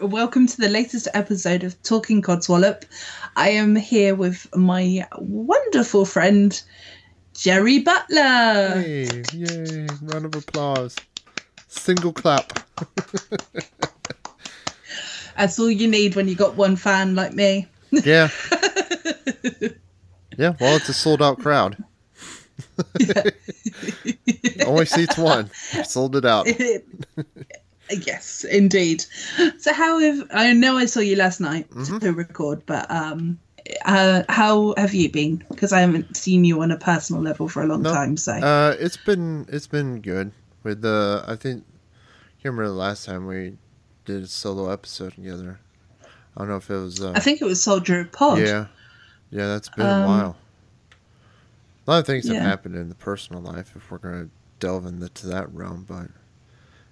Welcome to the latest episode of Talking Codswallop. I am here with my wonderful friend Jerry Butler. Hey, yay, round of applause. Single clap. That's all you need when you got one fan like me. Yeah. yeah, well, it's a sold out crowd. Only seats one. Sold it out. Yes, indeed. So how have I know I saw you last night Mhm. to record, but um uh, how have you been? Because I haven't seen you on a personal level for a long No, time. So Uh, it's been it's been good with the. I think I can't remember the last time we did a solo episode together. I don't know if it was. Uh, I think it was Soldier Pod. Yeah, yeah, that's been Um, a while. A lot of things yeah. have happened in the personal life if we're gonna delve into that realm, but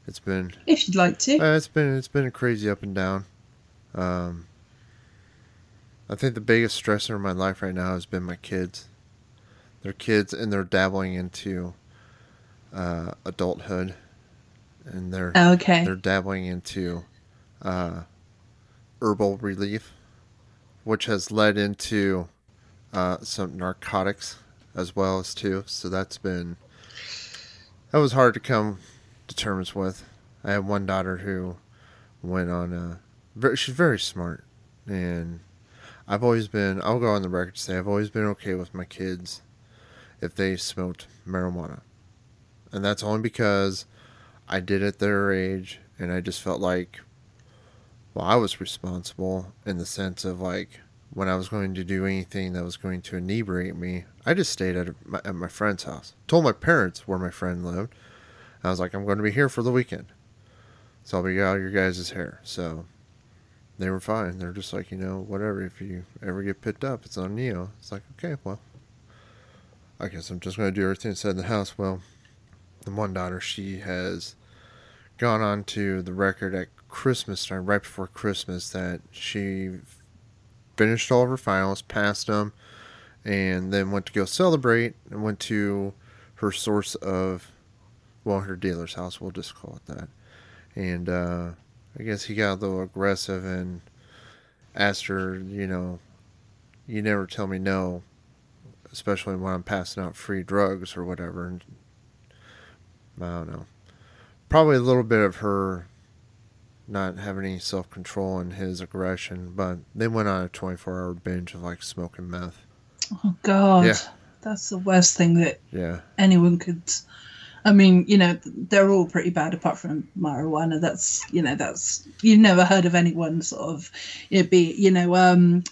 it's been If you'd like to. Uh, it's been it's been a crazy up and down. Um, I think the biggest stressor in my life right now has been my kids. They're kids and they're dabbling into uh, adulthood, and they're Oh, okay. they're dabbling into uh, herbal relief, which has led into uh, some narcotics as well as too. So that's been that was hard to come terms with. I have one daughter who went on a she's very smart and I've always been I'll go on the record to say I've always been okay with my kids if they smoked marijuana. And that's only because I did at their age and I just felt like well I was responsible in the sense of like when I was going to do anything that was going to inebriate me, I just stayed at my, at my friend's house. Told my parents where my friend lived. I was like, I'm going to be here for the weekend, so I'll be out your guys' hair. So they were fine. They're just like, you know, whatever. If you ever get picked up, it's on Neo. It's like, okay, well, I guess I'm just going to do everything inside the house. Well, the one daughter, she has gone on to the record at Christmas time, right before Christmas, that she finished all of her finals, passed them, and then went to go celebrate and went to her source of, well, her dealer's house, we'll just call it that. And uh, I guess he got a little aggressive and asked her, you know, you never tell me no, especially when I'm passing out free drugs or whatever. And I don't know. Probably a little bit of her not having any self control in his aggression, but they went on a 24 hour binge of like smoking meth. Oh God, Yeah. that's the worst thing that Yeah. anyone could. I mean, you know, they're all pretty bad apart from marijuana. That's you know, that's you've never heard of anyone sort of it be you know um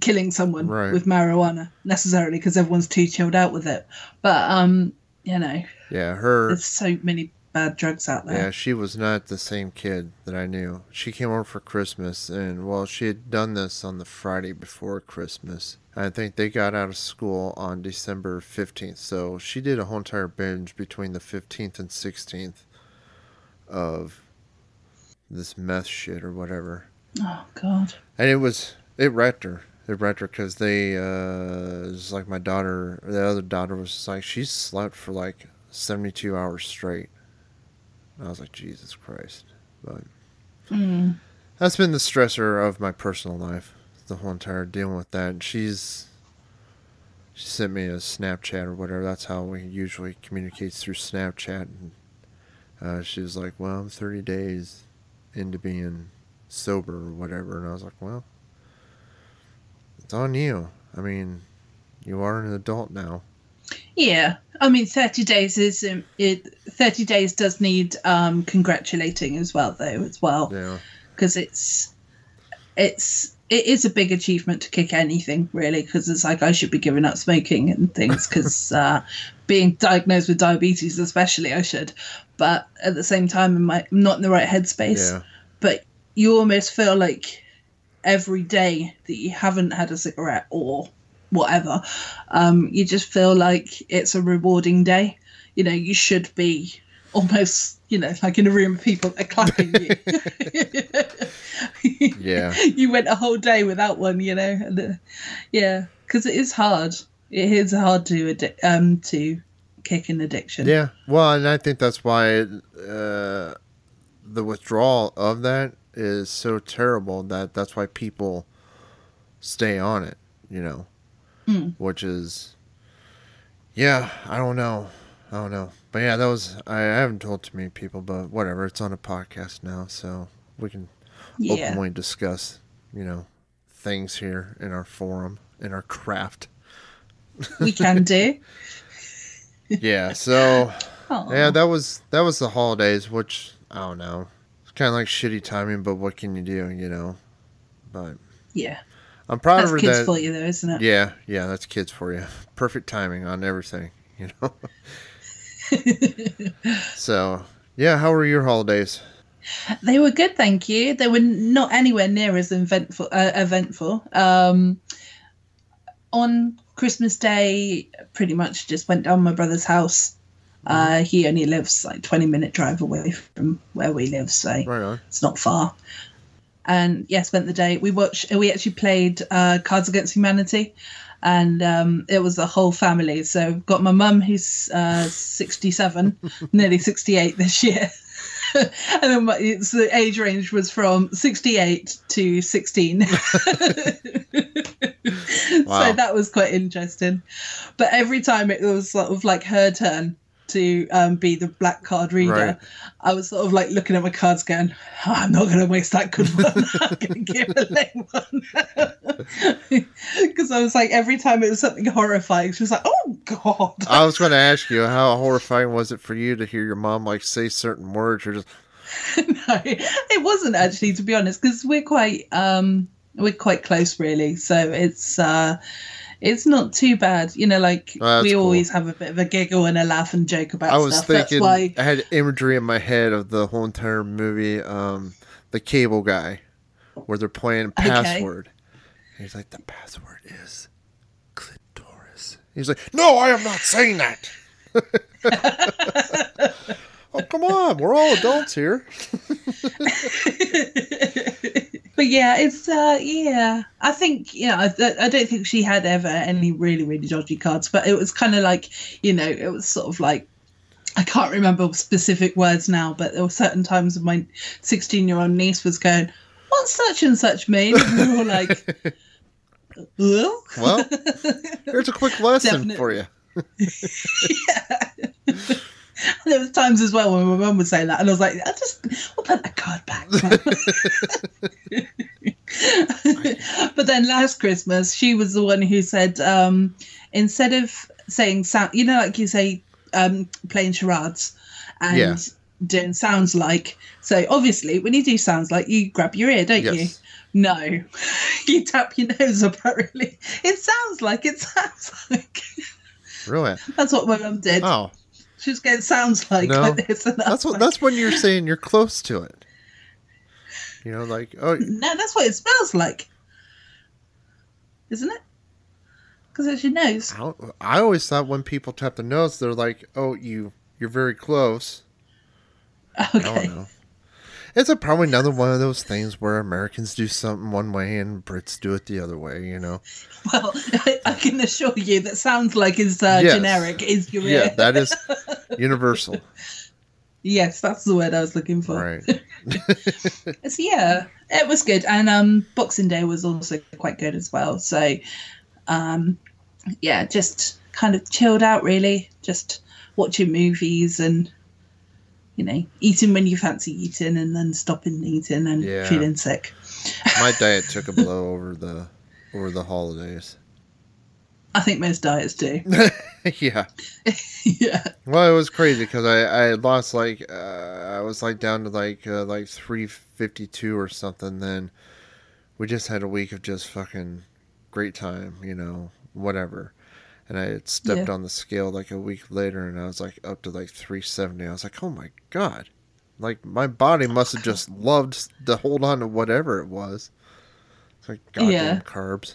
killing someone Right. with marijuana necessarily because everyone's too chilled out with it. But um, you know, Yeah. Her. there's so many bad drugs out there. Yeah, she was not the same kid that I knew. She came over for Christmas, and well, she had done this on the Friday before Christmas. I think they got out of school on December 15th, so she did a whole entire binge between the 15th and 16th of this meth shit or whatever. Oh God. And it was, it wrecked her. It wrecked her because they, uh, it was like my daughter, the other daughter was like, she slept for like 72 hours straight. And I was like, Jesus Christ. But Mm. that's been the stressor of my personal life, the whole entire dealing with that. And she's, she sent me a Snapchat or whatever. That's how we usually communicate through Snapchat. And uh, she was like, well, I'm 30 days into being sober or whatever. And I was like, well, it's on you. I mean, you are an adult now. Yeah, I mean, thirty days is um, it. Thirty days does need um, congratulating as well, though, as well, Yeah. because it's it's it is a big achievement to kick anything really, because it's like I should be giving up smoking and things, because uh, being diagnosed with diabetes, especially, I should, but at the same time, I'm like- I'm not in the right headspace. Yeah. But you almost feel like every day that you haven't had a cigarette or whatever, um, you just feel like it's a rewarding day. You know, you should be almost, you know, like in a room of people are clapping you. Yeah. you went a whole day without one, you know. And, uh, yeah, because it is hard. It is hard to addi- um to kick an addiction. Yeah. Well, and I think that's why uh, the withdrawal of that is so terrible that that's why people stay on it, you know. Hmm. Which is Yeah, I don't know. I don't know. But yeah, that was I, I haven't told too many people, but whatever. It's on a podcast now, so we can Yeah. openly discuss, you know, things here in our forum, in our craft. we can do. Yeah, so Aw. Yeah, that was that was the holidays, which I don't know. It's kind of like shitty timing, but what can you do, you know? But yeah. I'm proud That's of her kids that. for you, though, isn't it? Yeah, yeah, that's kids for you. Perfect timing on everything, you know. so, yeah, how were your holidays? They were good, thank you. They were not anywhere near as eventful. Uh, eventful. Um, on Christmas Day, pretty much just went down my brother's house. Uh, he only lives like twenty minute drive away from where we live, so Right it's not far. And yeah, spent the day. We watched. We actually played uh, Cards Against Humanity, and um, it was a whole family. So got my mum who's uh, sixty-seven, nearly sixty-eight this year, and then my, it's, the age range was from sixty-eight to sixteen. Wow. So that was quite interesting. But every time it was sort of like her turn to um, be the black card reader, Right. I was sort of like looking at my cards going, "Oh, I'm not going to waste that good one. I'm going to give a lame one. Because I was like, every time it was something horrifying, she was like, oh, God. I was going to ask you how horrifying was it for you to hear your mom like say certain words or just no, it wasn't actually, to be honest, because we're quite um we're quite close, really. So it's uh it's not too bad, you know. Like Oh, we cool. always have a bit of a giggle and a laugh and joke about I was stuff. thinking That's why. I had imagery in my head of the whole entire movie, um, the cable guy, where they're playing Okay. password. He's like, the password is clitoris. He's like, no, I am not saying that. oh come on, we're all adults here. but yeah, it's uh yeah. I think yeah. I, I don't think she had ever any really really dodgy cards, but it was kind of like you know it was sort of like I can't remember specific words now, but there were certain times when my sixteen year old niece was going, "What's such and such mean?" And we were like, "Well." Well, here's a quick lesson for you. There was times as well when my mum would say that, and I was like, "I just we'll put that card back." but then last Christmas, she was the one who said, um, instead of saying sound, you know, like you say, um, playing charades and Yeah. doing sounds like. So obviously, when you do sounds like, you grab your ear, don't you? No, you tap your nose apparently. It sounds like it sounds like. Really? That's what my mum did. Oh, Was going, sounds like, No, this. And that's what. That's when you're saying you're close to it. You know, like oh, No, that's what it smells like. Isn't it? Because it's your nose. I, I always thought when people tap their nose, they're like, "Oh, you, you're very close." I Okay. don't know. It's a, probably another one of those things where Americans do something one way and Brits do it the other way. You know? Well, I can assure you that sounds like is uh, Yes. generic. Is your Yeah, that is universal, yes, that's the word I was looking for. right? So yeah, it was good, and um, Boxing Day was also quite good as well. So, um, yeah, just kind of chilled out, really, just watching movies and you know eating when you fancy eating, and then stopping eating and Yeah. feeling sick. My diet took a blow over the over the holidays. I think most diets do. yeah. yeah. Well, it was crazy because I I lost like uh, I was like down to like uh, like three fifty two or something. Then we just had a week of just fucking great time, you know, whatever. And I had stepped Yeah. on the scale like a week later, and I was like up to like three seventy. I was like, oh my god, like my body must have just loved to hold on to whatever it was. It's like goddamn Yeah. carbs.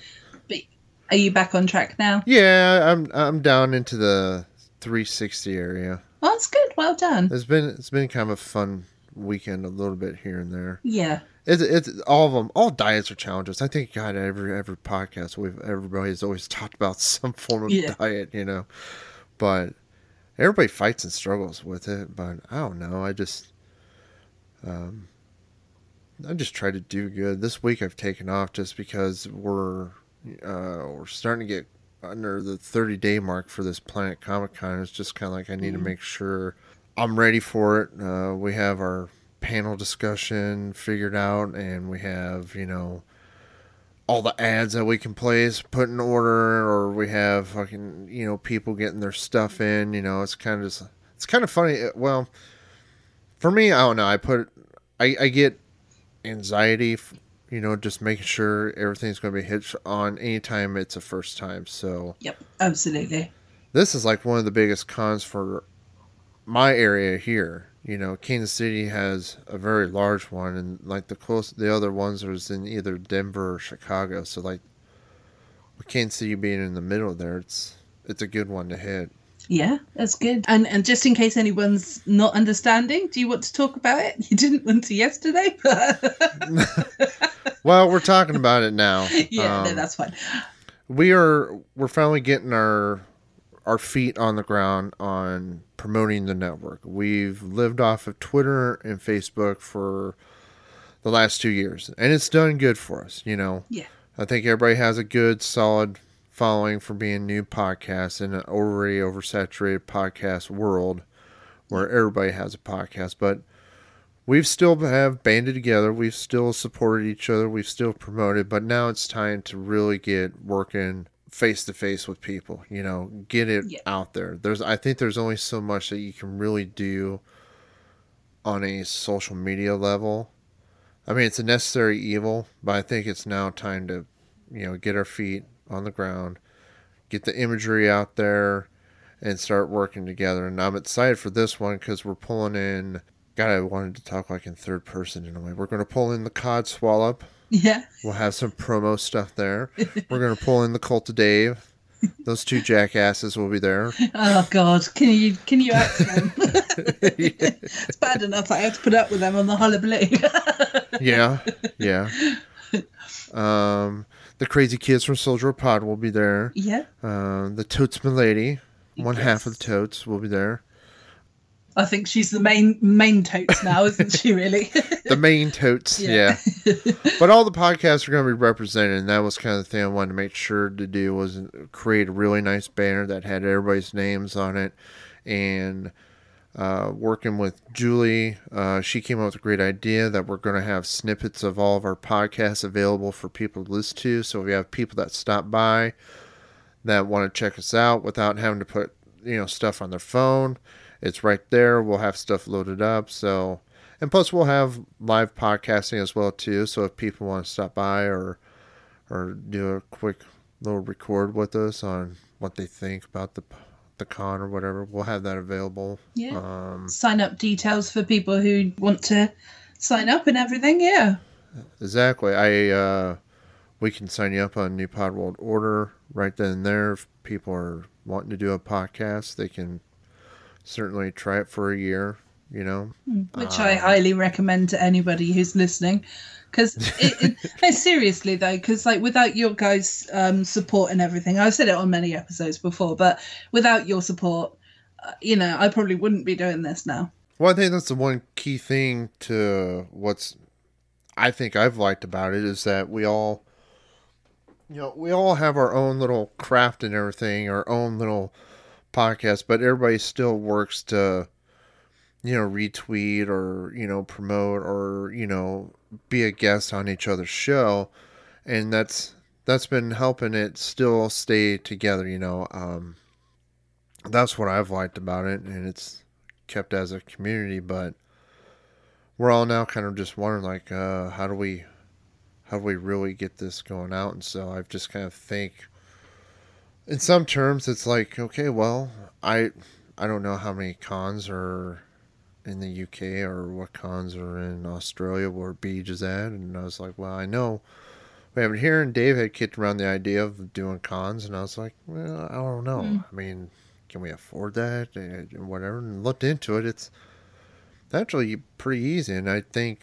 Are you back on track now? Yeah, I'm I'm down into the 360 area. Oh, that's good. Well done. It's been it's been kind of a fun weekend, a little bit here and there. Yeah. It's it's all of them. All diets are challenges. I think God, every every podcast we've everybody's always talked about some form of Yeah. diet, you know. But everybody fights and struggles with it. But I don't know. I just um I just try to do good. This week I've taken off just because we're uh we're starting to get under the 30 day mark for this Planet Comic Con. It's just kind of like I need to make sure I'm ready for it. Uh, we have our panel discussion figured out, and we have, you know, all the ads that we can place put in order, or we have fucking, you know, people getting their stuff in. You know, it's kind of just, it's kind of funny. Uh, Well, for me, I don't know. I put, I, I get anxiety, you know, just making sure everything's going to be hit on anytime it's a first time. So, Yep. Absolutely. this is like one of the biggest cons for my area here. You know, Kansas City has a very large one, and like the close, the other ones was in either Denver or Chicago. So like, with Kansas City being in the middle there, it's it's a good one to hit. Yeah, that's good. And and just in case anyone's not understanding, do you want to talk about it? You didn't want to yesterday, but Well, we're talking about it now. yeah, Um, that's fine. we are we're finally getting our our feet on the ground on promoting the network. We've lived off of Twitter and Facebook for the last two years, and it's done good for us. You know, Yeah. I think everybody has a good, solid following for being new podcasts in an already oversaturated podcast world where everybody has a podcast. But we've still have banded together. We've still supported each other. We've still promoted. But now it's time to really get working face to face with people. You know, get it Yeah. out there. There's, I think, there's only so much that you can really do on a social media level. I mean, it's a necessary evil, but I think it's now time to, you know, get our feet on the ground, get the imagery out there, and start working together. And I'm excited for this one because we're pulling in. God, I wanted to talk like in third person in a way. We're going to pull in the Codswallop. Yeah. We'll have some promo stuff there. We're going to pull in the Cult of Dave. Those two jackasses will be there. Oh God, can you can you act them? it's bad enough I have to put up with them on the hullabaloo. yeah, yeah. Um, the crazy kids from Soldier Pod will be there. yeah, Um, the Totes Milady, one half of the Totes will be there. I think she's the main main totes now, isn't she? Really? The main Totes, yeah. Yeah. but all the podcasts are going to be represented, and that was kind of the thing I wanted to make sure to do was create a really nice banner that had everybody's names on it, and uh, working with Julie, uh, she came up with a great idea that we're going to have snippets of all of our podcasts available for people to listen to. So we have people that stop by that want to check us out without having to put you know stuff on their phone. It's right there. We'll have stuff loaded up. So, and plus we'll have live podcasting as well too. So if people want to stop by or or do a quick little record with us on what they think about the the con or whatever, we'll have that available. Yeah. Um, Sign up details for people who want to sign up and everything. Yeah. Exactly. I uh, we can sign you up on New Pod World Order right then and there. If people are wanting to do a podcast, they can certainly try it for a year. You know, which I highly recommend to anybody who's listening. Because it, it, no, seriously though, because like without your guys' um, support and everything, I've said it on many episodes before, but without your support, uh, you know, I probably wouldn't be doing this now. well, I think that's the one key thing to what's I think I've liked about it is that we all, you know, we all have our own little craft and everything, our own little podcast, but everybody still works to you know, retweet or, you know, promote or, you know, be a guest on each other's show. And that's that's been helping it still stay together. You know, um, that's what I've liked about it, and it's kept as a community. But we're all now kind of just wondering, like, uh, how do we, how do we really get this going out? And so I've just kind of think, in some terms, it's like, okay, well, I, I don't know how many cons are in the UK or what cons are in Australia where Beach is at, and I was like, well, I know we have it here, and Dave had kicked around the idea of doing cons, and I was like, well, I don't know. Mm. I mean, can we afford that and whatever? And looked into it. It's actually pretty easy, and I think.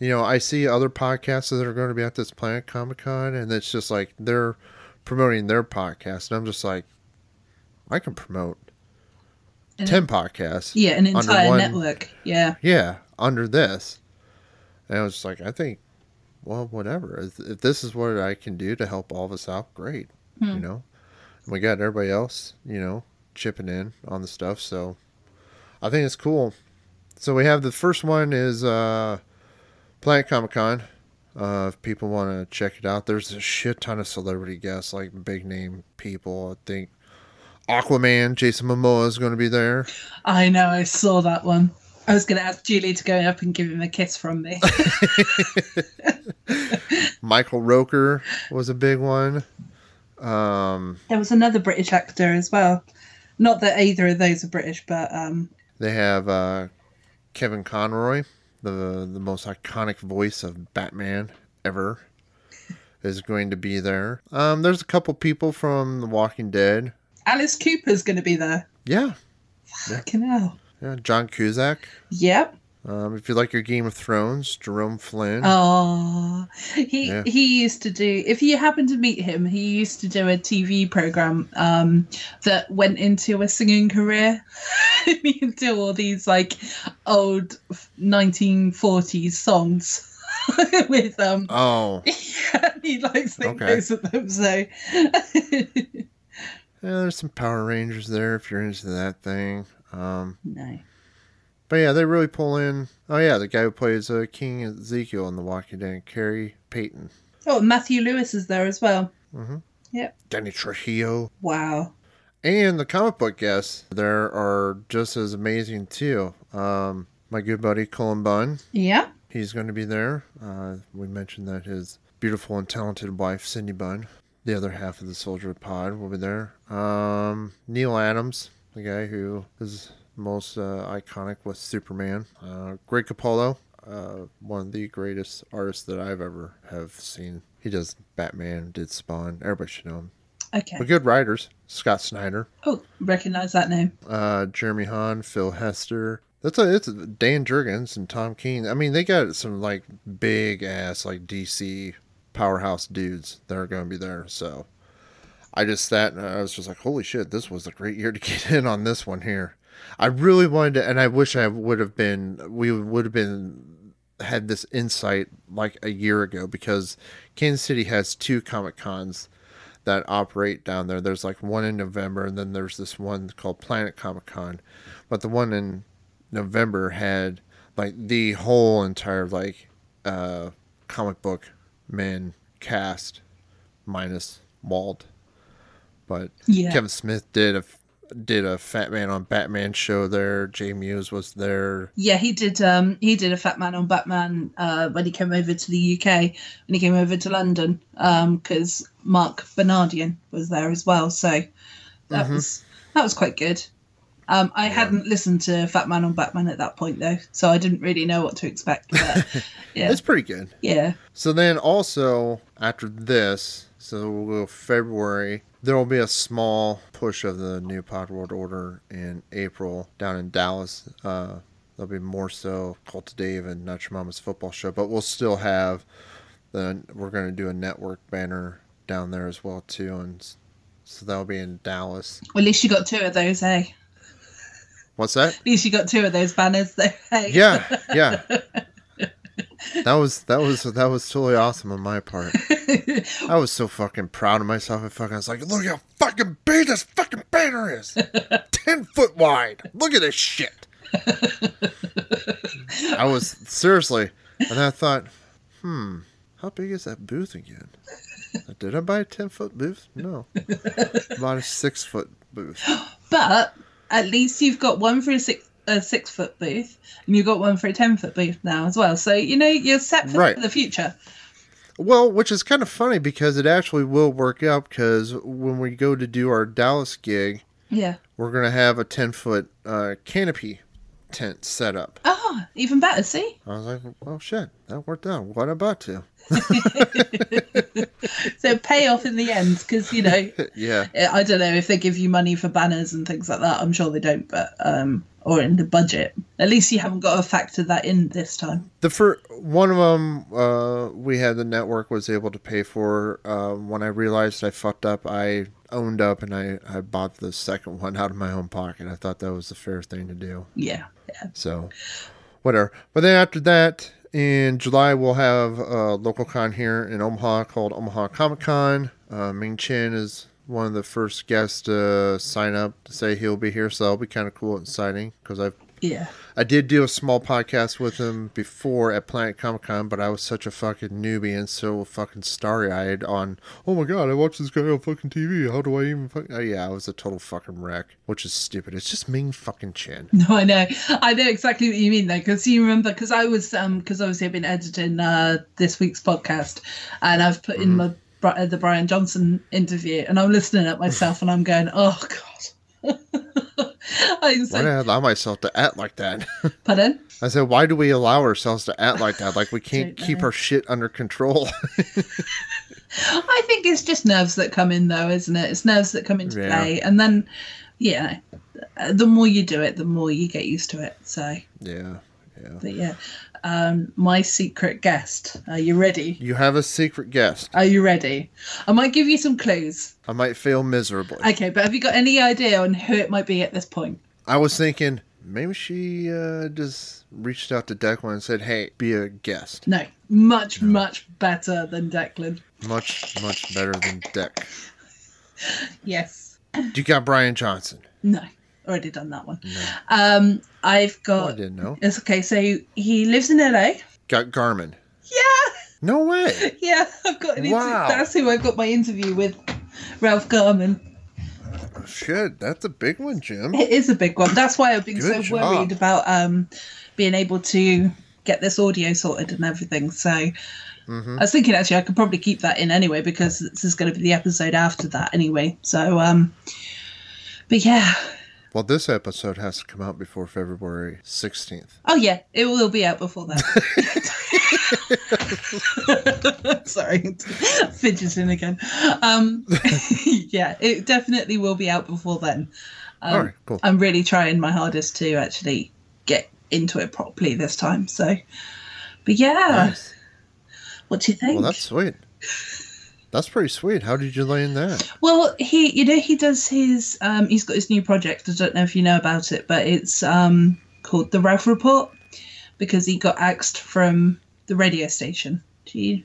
You know, I see other podcasts that are going to be at this Planet Comic Con, and it's just like they're promoting their podcast, and I'm just like, I can promote ten podcasts. Yeah, an entire one- network. Yeah. Yeah, under this, and I was just like, I think, well, whatever. If, if this is what I can do to help all of us out, great. You know, and we got everybody else, you know, chipping in on the stuff. So I think it's cool. So we have the first one is uh, Planet Comic Con. Uh, if people want to check it out, there's a shit ton of celebrity guests, like big name people. I think Aquaman, Jason Momoa is going to be there. I know, I saw that one. I was going to ask Julie to go up and give him a kiss from me. Michael Rooker was a big one. Um, there was another British actor as well. Not that either of those are British, but um, they have uh, Kevin Conroy, the the most iconic voice of Batman ever, is going to be there. Um, there's a couple people from The Walking Dead. Alice Cooper's going to be there. Yeah, Fucking hell. yeah. John Cusack. Yep. Um, if you like your Game of Thrones, Jerome Flynn. Oh, he Yeah. he used to do. If you happen to meet him, he used to do a TV program um, that went into a singing career. he would do all these like old 1940s songs with um. Oh, yeah, he likes sing Okay. those of them. So yeah. There's some Power Rangers there if you're into that thing. Um, no. But yeah, they really pull in. Oh yeah, the guy who plays uh, King Ezekiel in The Walking Dead, Khary Payton, Oh, Matthew Lewis is there as well. Mhm. Yep. Danny Trujillo, Wow. and the comic book guests there are just as amazing too. Um, my good buddy Colin Bunn, Yeah. he's going to be there. Uh, we mentioned that his beautiful and talented wife Cindy Bunn, the other half of the Soldier Pod, will be there. Um, Neal Adams, the guy who is most uh, iconic was Superman. Uh, Greg Capullo, uh, one of the greatest artists that I've ever have seen. He does Batman, did Spawn. Everybody should know him. Okay. But good writers: Scott Snyder, Oh, recognize that name. uh, Jeremy Haun, Phil Hester. That's a, it's Dan Jurgens and Tom King. I mean, they got some like big ass like DC powerhouse dudes that are going to be there. So I just sat and I was just like, holy shit, this was a great year to get in on this one here. I really wanted to, and I wish I would have been, we would have been, had this insight like a year ago because Kansas City has two Comic Cons that operate down there. There's like one in November, and then there's this one called Planet Comic Con. But the one in November had like the whole entire like uh comic book men cast minus Walt. But Yeah. Kevin Smith did a did a Fat Man on Batman show there. Jay Mewes was there. Yeah, he did. Um, he did a Fat Man on Batman uh, when he came over to the UK. When he came over to London, because Marc Bernardin was there as well. So that was that was quite good. Um, I hadn't listened to Fat Man on Batman at that point though, so I didn't really know what to expect. But yeah, It's pretty good. yeah, So then also after this, so we'll go February, there will be a small push of the new Pod World Order in April down in Dallas. Uh, there'll be more so Cult of Dave and Not Your Mama's football show, but we'll still have the we're going to do a network banner down there as well too, and so that'll be in Dallas. well, at least you got two of those, hey. What's that? At least you got two of those banners, though. Hey. Yeah, yeah. That was that was that was totally awesome on my part. I was so fucking proud of myself. I fucking I was like, look how fucking big this fucking banner is. Ten foot wide. Look at this shit. I was seriously, and I thought, hmm, how big is that booth again? Did I buy a 10 foot booth? No. I bought a 6 foot booth. But at least you've got one for a six a six foot booth, and you've got one for a ten foot booth now as well. So you know you're set for Right. the future. Well, which is kind of funny because it actually will work out because when we go to do our Dallas gig, Yeah. we're going to have a 10 foot uh, canopy tent set up. Oh, even better. See. I was like, well, shit, that worked out. What about to? So pay off in the end because you know yeah. I don't know if they give you money for banners and things like that. I'm sure they don't, but um, or in the budget. At least you haven't got to factor that in this time. The first one of them uh, we had the network was able to pay for. Um, when I realized I fucked up, I owned up and I, I bought the second one out of my own pocket. I thought that was the fair thing to do. Yeah. Yeah. So, whatever. But then after that, in July, we'll have a local con here in Omaha called Omaha Comic Con. Uh, Ming Chen is one of the first guests to sign up to say he'll be here, so that'll be kind of cool and exciting because I've Yeah. I did do a small podcast with him before at Planet Comic Con, but I was such a fucking newbie and so fucking starry eyed on, oh my god, I watched this guy on fucking TV. How do I even fucking. Oh, yeah, I was a total fucking wreck, which is stupid. It's just Ming fucking Chen. No, I know. I know exactly what you mean though, because you remember because I was um because obviously I've been editing uh this week's podcast, and I've put in my the Brian Johnson interview, and I'm listening at myself, and I'm going, oh god. I'm Why so, did I allow myself to act like that? pardon? I said, why do we allow ourselves to act like that? Like we can't keep know. our shit under control. I think it's just nerves that come in, though, isn't it? It's nerves that come into Yeah. play, and then, yeah, uh, the more you do it, the more you get used to it. So, yeah, yeah. but yeah, um, my secret guest. Are you ready? You have a secret guest. Are you ready? I might give you some clues. I might fail miserably. Okay, but have you got any idea on who it might be at this point? I was thinking maybe she uh, just reached out to Declan and said, "Hey, be a guest." No, much, much better than Declan. Much, much better than Deck. Yes. Do you got Brian Johnson. No, already done that one. Um, I've got. Oh, I didn't know. It's okay. So he lives in LA. Got Garman. Yeah. No way. Yeah, I've got an. Wow. That's who I've got my interview with, Ralph Garman. Oh, shit, that's a big one, Jim. It is a big one. That's why I've been Good so job. worried about um, being able to get this audio sorted and everything. So Mm-hmm. I was thinking actually I could probably keep that in anyway because this is going to be the episode after that anyway. So, um, but yeah. Well, this episode has to come out before February 16th. Oh yeah, it will be out before that. Sorry, fidgeting again. Um, yeah, it definitely will be out before then. Um, All right, cool. I'm really trying my hardest to actually get into it properly this time. So, but yeah, Nice. what do you think? Well, that's sweet. That's pretty sweet. How did you learn that? Well, he, you know, he does his, um, he's got his new project. I don't know if you know about it, but it's um, called The Ralph Report because he got axed from the radio station. Do you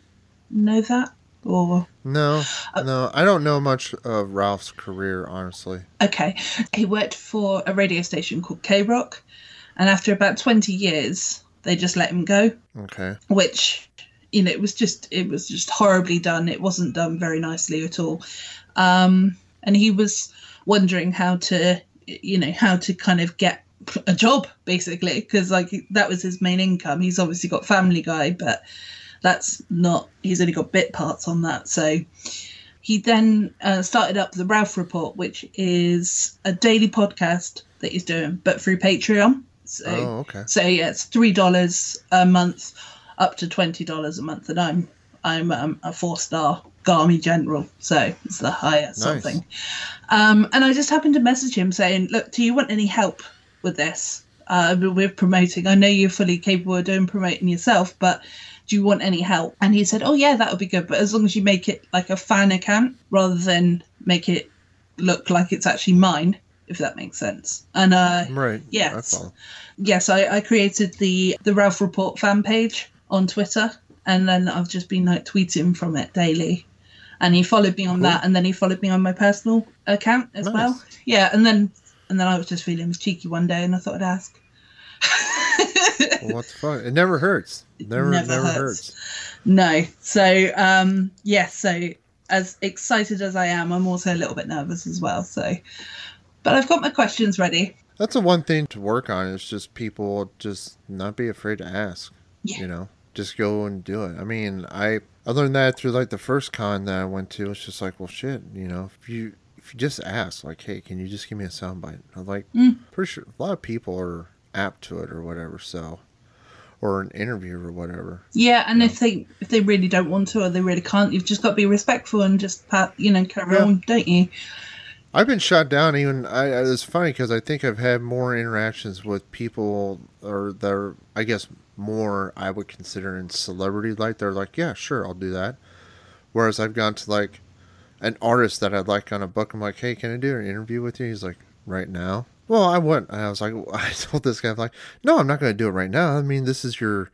know that? Or, No, Uh, no, I don't know much of Ralph's career, honestly. okay, he worked for a radio station called KROQ, and after about 20 years, they just let him go. Okay. which you know it was just it was just horribly done. It wasn't done very nicely at all. Um and he was wondering how to you know how to kind of get a job basically because like that was his main income. He's obviously got family guy but that's not he's only got bit parts on that. So he then uh, started up the ralph report which is a daily podcast that he's doing but through patreon. So Oh, okay. so yeah, it's three dollars a month, up to twenty dollars a month, and I'm I'm um, a four star Garmy General, so it's the highest Nice. something. Um, and I just happened to message him saying, "Look, do you want any help with this? Uh, we're promoting. I know you're fully capable of doing promoting yourself, but." Do you want any help? And he said, "Oh yeah, that would be good, but as long as you make it like a fan account rather than make it look like it's actually mine, if that makes sense." And uh, Right. Yes. Yes, I, I created the the Ralph Report fan page on Twitter, and then I've just been like tweeting from it daily. And he followed me on that, and then he followed me on my personal account as Nice. well. Yeah, and then and then I was just feeling was cheeky one day, and I thought I'd ask. Well, what the fuck? It never hurts. Never, Never never, hurts. hurts. No, so um, yes, so as excited as I am, I'm also a little bit nervous as well. So, but I've got my questions ready. That's the one thing to work on is just people just not be afraid to ask. Yeah. You know, just go and do it. I mean, I other than that, through like the first con that I went to, it's just like, well, shit. You know, if you if you just ask, like, hey, can you just give me a soundbite? I'm like, Mm. pretty sure a lot of people are apt to it or whatever. So, or an interview or whatever. Yeah, and if they if they really don't want to or they really can't, you've just got to be respectful and just pat, you know, carry Yeah. on, don't you? I've been shot down. Even I, I- it's funny because I think I've had more interactions with people, or that are, I guess, more I would consider in celebrity light. They're like, yeah, sure, I'll do that. Whereas I've gone to like an artist that I'd like on a book. I'm like, hey, can I do an interview with you? He's like, right now. Well, I wouldn't. I was like, I told this guy, I'm like, no, I'm not going to do it right now. I mean, this is your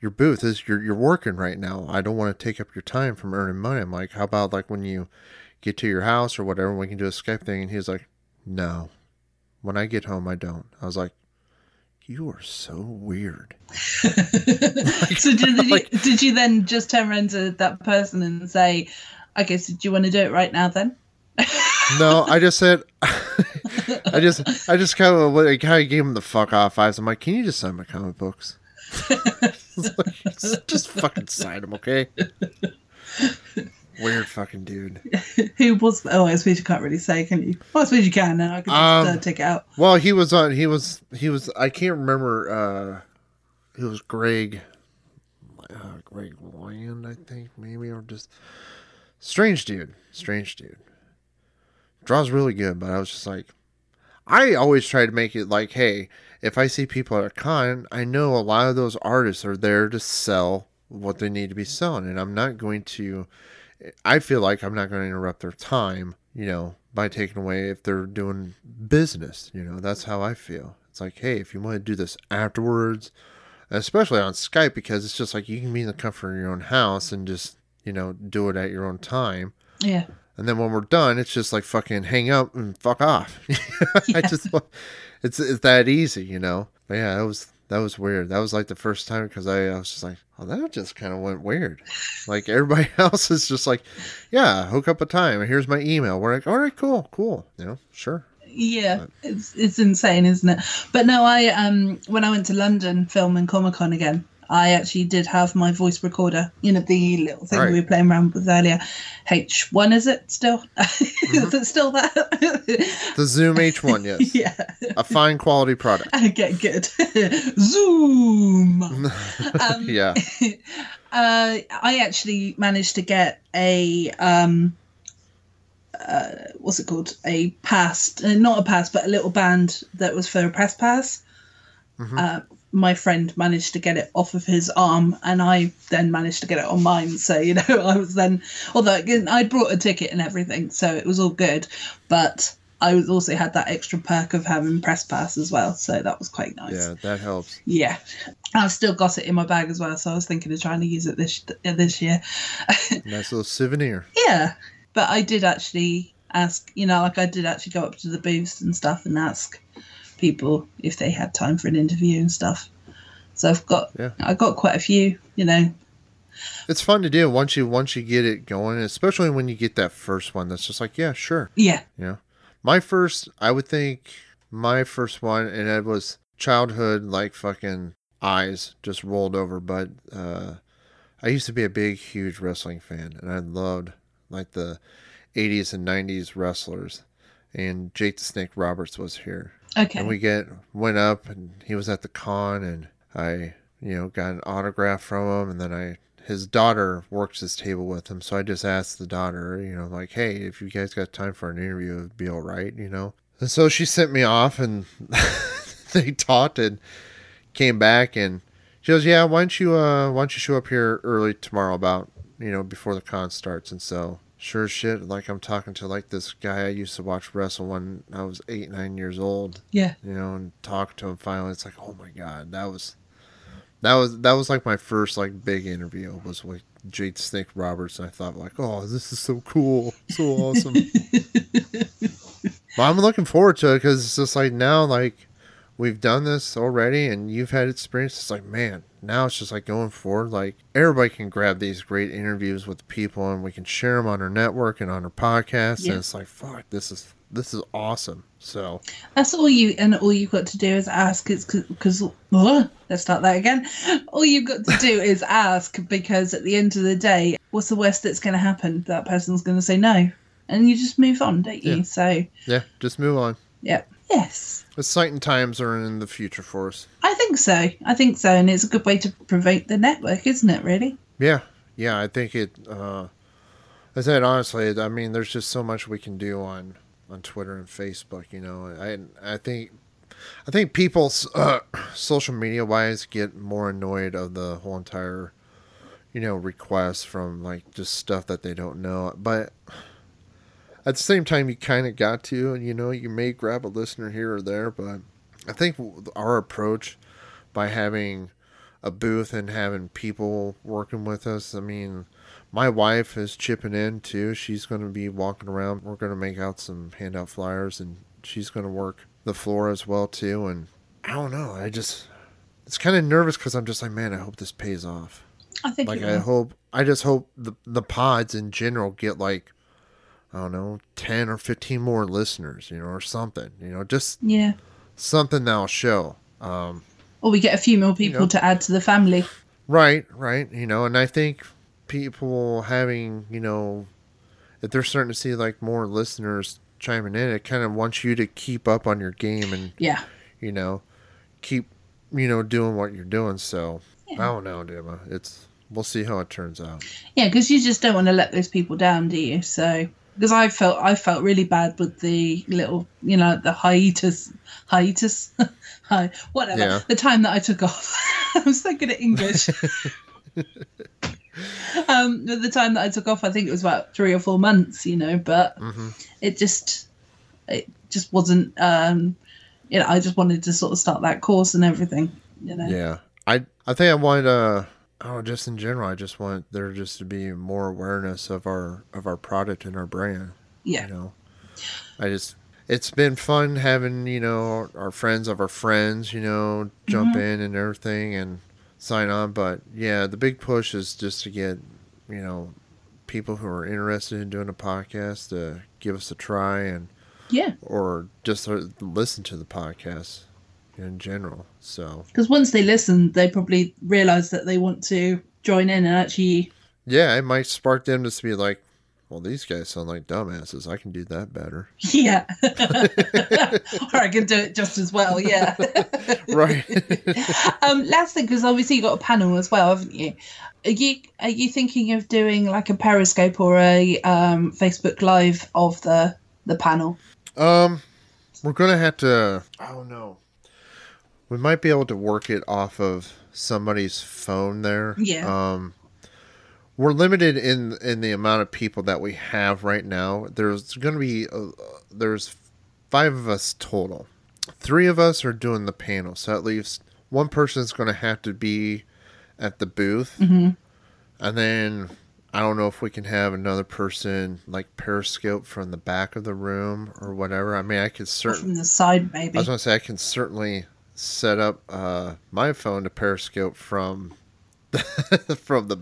your booth. This you're you're working right now. I don't want to take up your time from earning money. I'm like, how about like when you get to your house or whatever, we can do a Skype thing. And he's like, no, when I get home, I don't. I was like, you are so weird. so did you, did you then just turn around to that person and say, "Okay, so do you want to do it right now then?" No, I just said, I just, I just kind of, I kind of gave him the fuck off eyes. I'm like, can you just sign my comic books? Like, just, just fucking sign them, okay? Weird fucking dude. Who was? Oh, I suppose you can't really say, can you? Well, I suppose you can now. I can just uh, Um, take it out. Well, he was on. He was. He was. I can't remember. uh It was Greg. Uh, Greg Land, I think maybe, or just strange dude. Strange dude. Draws really good, but I was just like, I always try to make it like, hey, if I see people at a con, I know a lot of those artists are there to sell what they need to be selling, and I'm not going to. I feel like I'm not going to interrupt their time, you know, by taking away if they're doing business. You know, that's how I feel. It's like, hey, if you want to do this afterwards, especially on Skype, because it's just like you can be in the comfort of your own house and just, you know, do it at your own time. Yeah. And then when we're done, it's just like fucking hang up and fuck off. I just, it's it's that easy, you know. But yeah, that was that was weird. That was like the first time because I, I was just like, oh, that just kind of went weird. Like everybody else is just like, yeah, hook up a time. Here's my email. We're like, all right, cool, cool. You know, sure. Yeah, it's it's insane, isn't it? But no, I um when I went to London filming Comic Con again, I actually did have my voice recorder. You know the little thing Right. we were playing around with earlier. H one is it still? is it still that? The Zoom H1, yes, yeah. a fine quality product. Okay, good. Zoom. um, Yeah, uh, I actually managed to get a um, uh, what's it called? A pass, uh, not a pass, but a little band that was for a press pass. Uh, my friend managed to get it off of his arm, and I then managed to get it on mine. So you know, I was then, although again, I'd brought a ticket and everything, so it was all good. But I was also had that extra perk of having press pass as well, so that was quite nice. yeah, that helps. Yeah, I've still got it in my bag as well, so I was thinking of trying to use it this uh, this year. Nice little souvenir. yeah, but I did actually ask, you know, like I did actually go up to the booths and stuff and ask people if they had time for an interview and stuff. So I've got, Yeah. I got quite a few, you know. It's fun to do once you once you get it going, especially when you get that first one. That's just like, yeah, sure. Yeah, You know, my first, I would think my first one, and it was childhood, like fucking eyes just rolled over. But uh, I used to be a big, huge wrestling fan, and I loved like the 80s and 90s wrestlers. And Jake the Snake Roberts was here, okay. and we get went up, and he was at the con, and I, you know, got an autograph from him, and then I. His daughter works his table with him, so I just asked the daughter, you know, like, hey, if you guys got time for an interview, it'd be all right, you know. And so she sent me off, and they talked and came back, and she goes, yeah, why don't you, uh, why don't you show up here early tomorrow, about, you know, before the con starts, and so. Sure shit, like I'm talking to like this guy I used to watch wrestle when I was eight, nine years old. Yeah, you know, and talk to him finally. It's like, oh my god, that was that was that was like my first like big interview was with Jade Snake Roberts, and I thought like, oh, this is so cool, so awesome. but I'm looking forward to it because it's just like now like we've done this already and you've had experience. It's like, man, now it's just like going forward. Like everybody can grab these great interviews with people and we can share them on our network and on our podcast. Yeah. And it's like, fuck, this is this is awesome. So That's all you, and all you've got to do is ask. It's because let's start that again. All you've got to do is ask because at the end of the day, what's the worst that's going to happen? That person's going to say no, and you just move on, don't you? Yeah. So, yeah, just move on. Yeah, yes, Exciting times are in the future for us. I think so. I think so, and it's a good way to promote the network, isn't it? Really? Yeah, yeah, I think it. Uh, I said honestly, I mean, there's just so much we can do on on Twitter and Facebook. You know, I I think I think people uh, social media wise get more annoyed of the whole entire you know requests from like just stuff that they don't know, but. At the same time, you kind of got to, and you know, you may grab a listener here or there, but I think our approach by having a booth and having people working with us. I mean, my wife is chipping in too. She's going to be walking around. We're going to make out some handout flyers, and she's going to work the floor as well too. And I don't know. I just it's kind of nervous because I'm just like, man, I hope this pays off. I think. Like I hope. I just hope the the pods in general get like. I don't know, 10 or 15 more listeners, you know, or something, you know, just yeah. something that'll show. Um, Or we get a few more people know. to add to the family. Right, right. You know, and I think people having, you know, if they're starting to see like more listeners chiming in, it kind of wants you to keep up on your game and, Yeah. you know, keep, you know, doing what you're doing. So I don't know, Dima. It's, we'll see how it turns out. Yeah, because you just don't want to let those people down, do you? So because I felt I felt really bad with the little, you know, the hiatus, hiatus, hi, whatever. Yeah. The time that I took off. I'm so good at English. um, but the time that I took off, I think it was about three or four months, you know, but it just, it just wasn't. Um, you know, I just wanted to sort of start that course and everything. You know. Yeah. I, I think I want, uh, oh, just in general, I just want there just to be more awareness of our, of our product and our brand. Yeah. you know i just it's been fun having you know our friends of our friends you know jump in and everything and sign on but yeah the big push is just to get you know people who are interested in doing a podcast to give us a try and Yeah. or just uh, listen to the podcast in general so Because once they listen, they probably realize that they want to join in and actually yeah it might spark them to be like well these guys sound like dumbasses i can do that better Yeah. or I can do it just as well, yeah. right um, last thing, because obviously you got a panel as well, haven't you? Are you are you thinking of doing like a Periscope or a um, Facebook Live of the the panel? Um, we're gonna have to. I don't know. We might be able to work it off of somebody's phone there. Yeah. Um, we're limited in in the amount of people that we have right now. There's gonna be uh, there's five of us total. Three of us are doing the panel, so at least one person's gonna have to be at the booth, Mm-hmm. and then. I don't know if we can have another person like Periscope from the back of the room or whatever. I mean, I could certainly from the side, maybe. I was gonna say I can certainly set up uh, my phone to Periscope from from the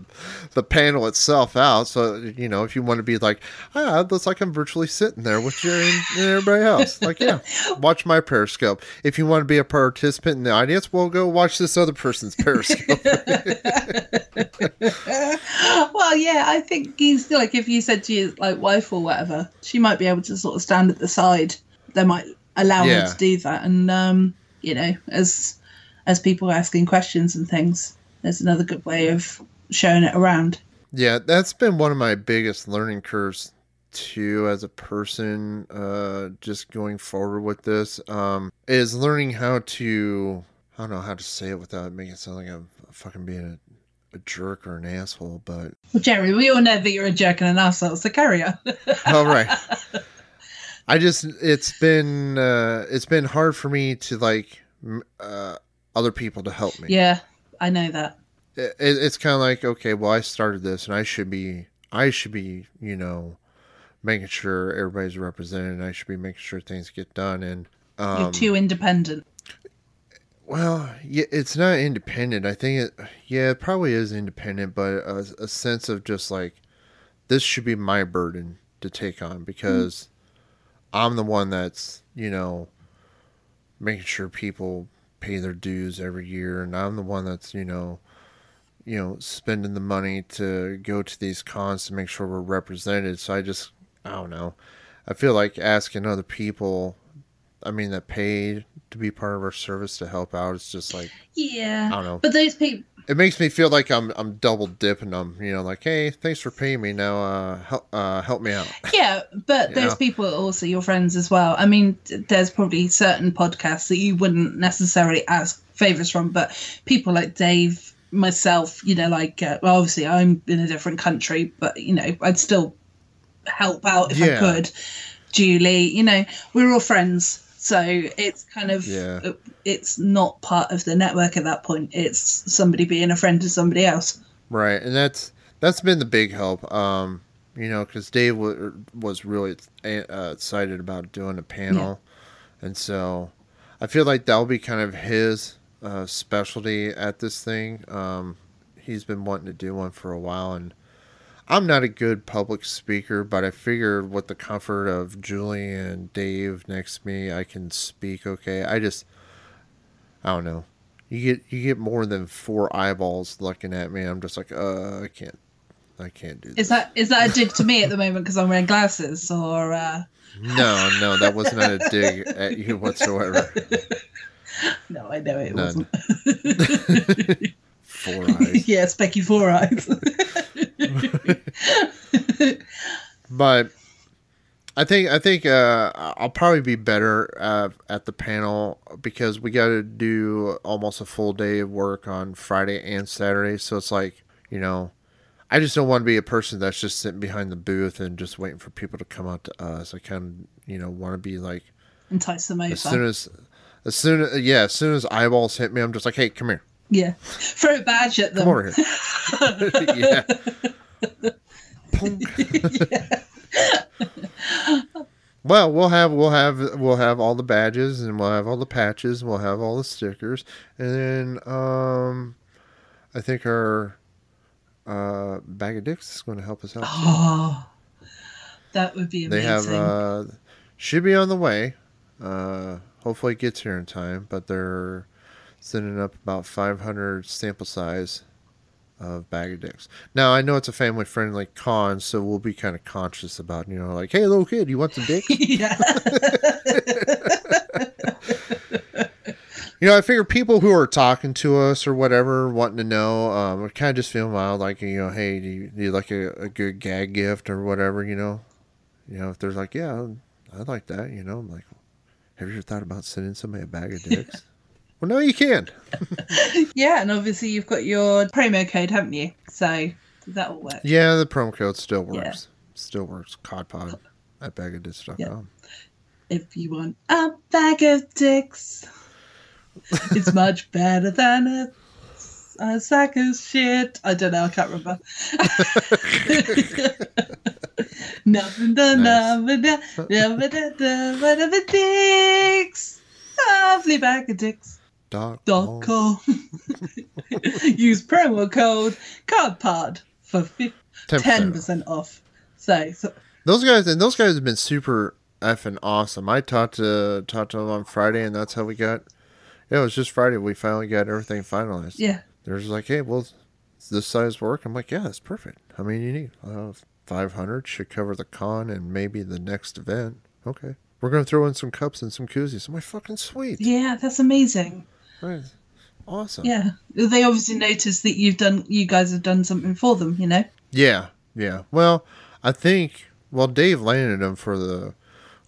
the panel itself out. So you know, if you want to be like, ah, it looks like I'm virtually sitting there with Jerry and, and everybody else. Like, yeah, watch my Periscope. If you want to be a participant in the audience, well, go watch this other person's Periscope. well, yeah, I think he's like if you said to your like wife or whatever, she might be able to sort of stand at the side. They might allow her to do that, and um, you know, as as people asking questions and things, there's another good way of showing it around. Yeah, that's been one of my biggest learning curves too as a person uh just going forward with this um is learning how to I don't know how to say it without making it sound like I'm fucking being a, a jerk or an asshole, but Well, Jerry, we all know that you're a jerk and an asshole, so carry on. all right. I just it's been uh it's been hard for me to like uh other people to help me. yeah, I know that. it, it's kind of like okay well i started this and i should be i should be you know making sure everybody's represented and i should be making sure things get done and You're um too independent. Well, yeah, it's not independent. I think it, yeah, it probably is independent, but a, a sense of just like this should be my burden to take on because I'm the one that's you know making sure people pay their dues every year, and I'm the one that's you know you know spending the money to go to these cons to make sure we're represented. So I just I don't know. I feel like asking other people I mean, that paid to be part of our service to help out. It's just like Yeah. I don't know. But those people, it makes me feel like I'm I'm double dipping them. You know, like hey, thanks for paying me. Now, uh, help uh, help me out. yeah, but those Yeah. people are also your friends as well. I mean, there's probably certain podcasts that you wouldn't necessarily ask favors from, but people like Dave, myself, you know, like uh, well, obviously I'm in a different country, but you know, I'd still help out if I could. Julie, you know, we're all friends. So it's kind of Yeah. it's not part of the network at that point. It's somebody being a friend to somebody else. Right, and that's that's been the big help. Um, you know, because Dave w- was really uh, excited about doing a panel, and so I feel like that'll be kind of his uh, specialty at this thing. Um, he's been wanting to do one for a while, and I'm not a good public speaker, but I figured with the comfort of Julie and Dave next to me, I can speak okay. I just, I don't know. You get you get more than four eyeballs looking at me. I'm just like, uh, I can't, I can't do this. Is that is that a dig to me at the moment because I'm wearing glasses or? Uh... No, no, that was not a dig at you whatsoever. No, I know it None. wasn't. Four eyes. yes, Becky, Four Eyes. but I think I think uh, I'll probably be better uh, at the panel because we got to do almost a full day of work on Friday and Saturday. So it's like you know, I just don't want to be a person that's just sitting behind the booth and just waiting for people to come out to us. I kind of you know want to be like Entice them over. as soon as as soon as yeah as soon as eyeballs hit me, I'm just like, hey, come here, yeah, throw a badge at them. come over here. yeah. Well, we'll have we'll have we'll have all the badges and we'll have all the patches, we'll have all the stickers, and then um, I think our uh, bag of dicks is going to help us out. Oh, that would be amazing. they have uh, should be on the way. Uh, hopefully, it gets here in time, but they're sending up about 500 sample size of bag of dicks. Now, I know it's a family friendly con, so we'll be kind of conscious about you know like, hey, little kid, you want some dicks? yeah, You know, I figure people who are talking to us or whatever, wanting to know, um, kind of just feel mild, like you know, hey, do you, do you like a, a good gag gift or whatever? You know, you know, if there's like, yeah, I like that. You know, I'm like, have you ever thought about sending somebody a bag of dicks? Well, no, you can. yeah, and obviously you've got your promo code, haven't you? So that will work. Yeah, the promo code still Yeah. works. Still works. Codpod at bagofdicks.com. Yeah. If you want a bag of dicks, it's much better than a, a sack of shit. I don't know. I can't remember. Nothing done, Nice. nothing done, nothing done, whatever dicks. Lovely bag of dicks. Dot Dot com. Use promo code Codpod for 10% off. So, so Those guys and those guys have been super effing awesome. I talked to talked to them on Friday, and that's how we got. Yeah, it was just Friday. We finally got everything finalized. yeah, They're just like, hey, well, this size work? I'm like, yeah, that's perfect. How many you need? Uh, 500 should cover the con and maybe the next event. Okay. We're going to throw in some cups and some koozies. I'm like, fucking sweet. yeah, that's amazing. Right. Awesome. Yeah, they obviously noticed that you've done, you guys have done something for them. You know. Yeah. Yeah. Well, I think, well, Dave landed him for the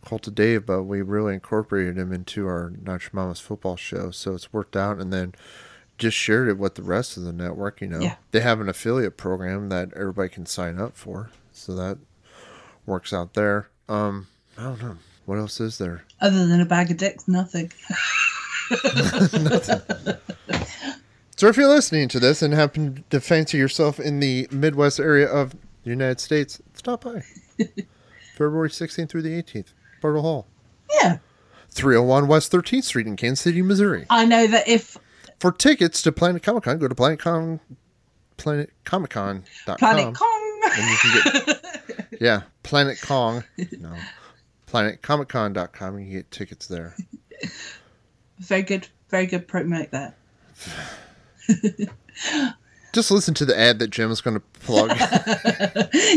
Cult of Dave, but we really incorporated him into our Not Your Mama's football show. So it's worked out. And then just shared it with the rest of the network. You know, Yeah. they have an affiliate program that everybody can sign up for. So that works out there. Um, I don't know. What else is there? Other than a bag of dicks, nothing. So if you're listening to this and happen to fancy yourself in the Midwest area of the United States, stop by. February 16th through the 18th, Bartle Hall. Yeah, 301 West 13th Street in Kansas City, Missouri. I know that if For tickets to Planet Comic Con, go to planetcon, planetcomiccon.com. Planet Kong, and you can get yeah planet kong no planetcomiccon.com and you get tickets there very good, very good promote there. just listen to the ad that jim is going to plug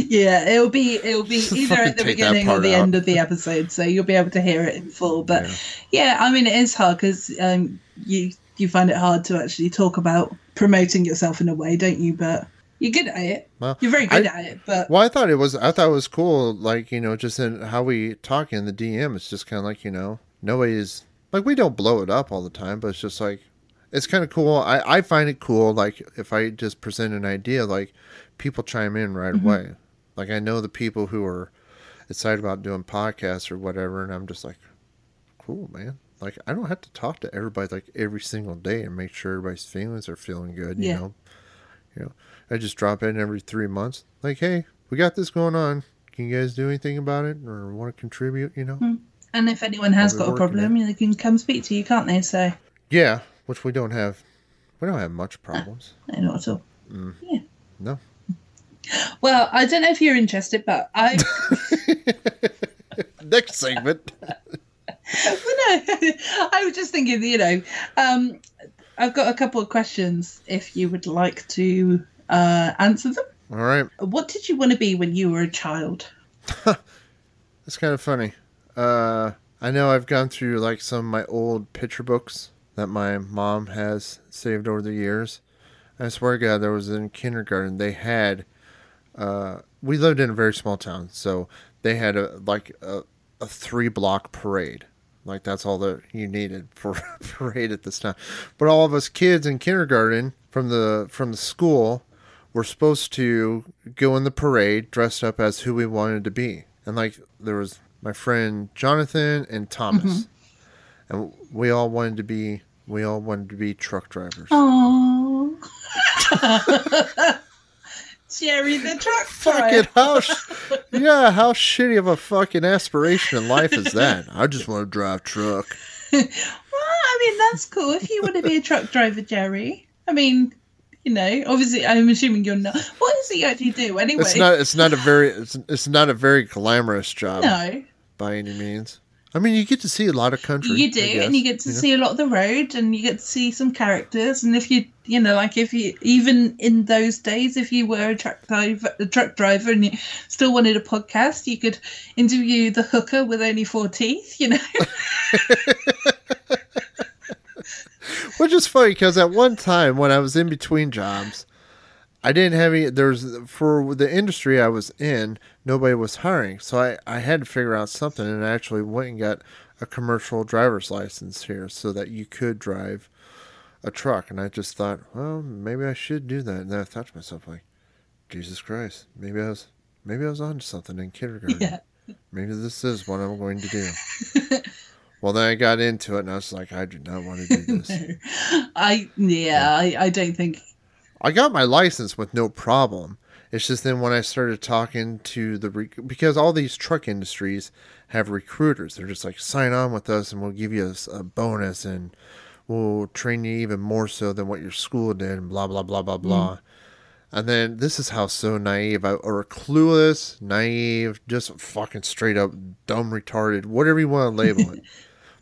yeah, it'll be it'll be Just either at the beginning or the out. end of the episode, so you'll be able to hear it in full. But yeah, I mean, it is hard because um, you you find it hard to actually talk about promoting yourself in a way, don't you? But you're good at it. Well, you're very good I- at it. But well i thought it was i thought it was cool like you know just in how we talk in the dm it's just kind of like you know nobody's like we don't blow it up all the time but it's just like it's kind of cool. I i find it cool like if i just present an idea like people chime in right mm-hmm. away. Like i know the people who are excited about doing podcasts or whatever and i'm just like cool man. Like i don't have to talk to everybody like every single day and make sure everybody's feelings are feeling good you Yeah. know? You know i just drop in every three months like hey we got this going on. Can you guys do anything about it or want to contribute? You know hmm. And if anyone has got a problem, they can come speak to you, can't they? So yeah which we don't have we don't have much problems no, not at all. Yeah. No Well, I don't know if you're interested, but I next segment Well, no, I was just thinking, you know, um, I've got a couple of questions if you would like to uh, answer them. all right What did you want to be when you were a child? That's kind of funny. Uh, I know I've gone through like some of my old picture books that my mom has saved over the years. I swear to God, there was in kindergarten they had. Uh, we lived in a very small town, so they had a like a, a three block parade. Like that's all that you needed for a parade at this time. But all of us kids in kindergarten from the from the school were supposed to go in the parade dressed up as who we wanted to be. And like there was my friend Jonathan and Thomas. Mm-hmm. And we all wanted to be we all wanted to be truck drivers. Oh, Jerry the truck Fucking driver. how sh- yeah, how shitty of a fucking aspiration in life is that? I just want to drive truck. Well, I mean, that's cool if you want to be a truck driver, Jerry. I mean, you know, obviously, I'm assuming you're not. what does he actually do anyway? It's not it's not a very it's, it's not a very glamorous job No, by any means. I mean, you get to see a lot of country. you do, guess, and you get to know? see a lot of the road, and you get to see some characters. And if you, you know, like if you, even in those days, if you were a truck driver, a truck driver, and you still wanted a podcast, you could interview the hooker with only four teeth. You know, Which is funny because at one time when I was in between jobs, I didn't have any. There's for the industry I was in, nobody was hiring, so I I had to figure out something, and I actually went and got a commercial driver's license here so that you could drive a truck. And I just thought, well, maybe I should do that. And then I thought to myself, like, Jesus Christ, maybe I was maybe I was onto something in kindergarten. yeah. Maybe this is what I'm going to do. well, then I got into it, and I was like, I do not want to do this. I yeah, I, I don't think I got my license with no problem. It's just then when I started talking to the rec- because all these truck industries have recruiters. They're just like sign on with us and we'll give you a bonus and we'll train you even more so than what your school did and blah blah blah blah blah. And then this is how so naive I, or clueless, naive, just fucking straight up dumb, retarded, whatever you want to label it.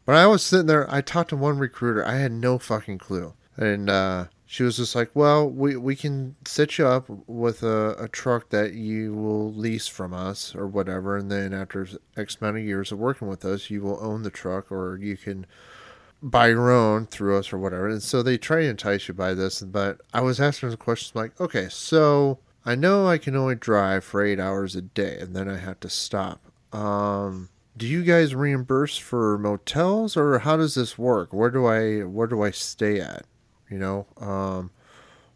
But I was sitting there. I talked to one recruiter. I had no fucking clue, and uh, she was just like, "Well, we we can set you up with a, a truck that you will lease from us or whatever, and then after X amount of years of working with us, you will own the truck, or you can buy your own through us or whatever." And so they try to entice you by this. But I was asking the questions like, "Okay, so I know I can only drive for eight hours a day, and then I have to stop." Um, do you guys reimburse for motels or how does this work where do i where do i stay at you know um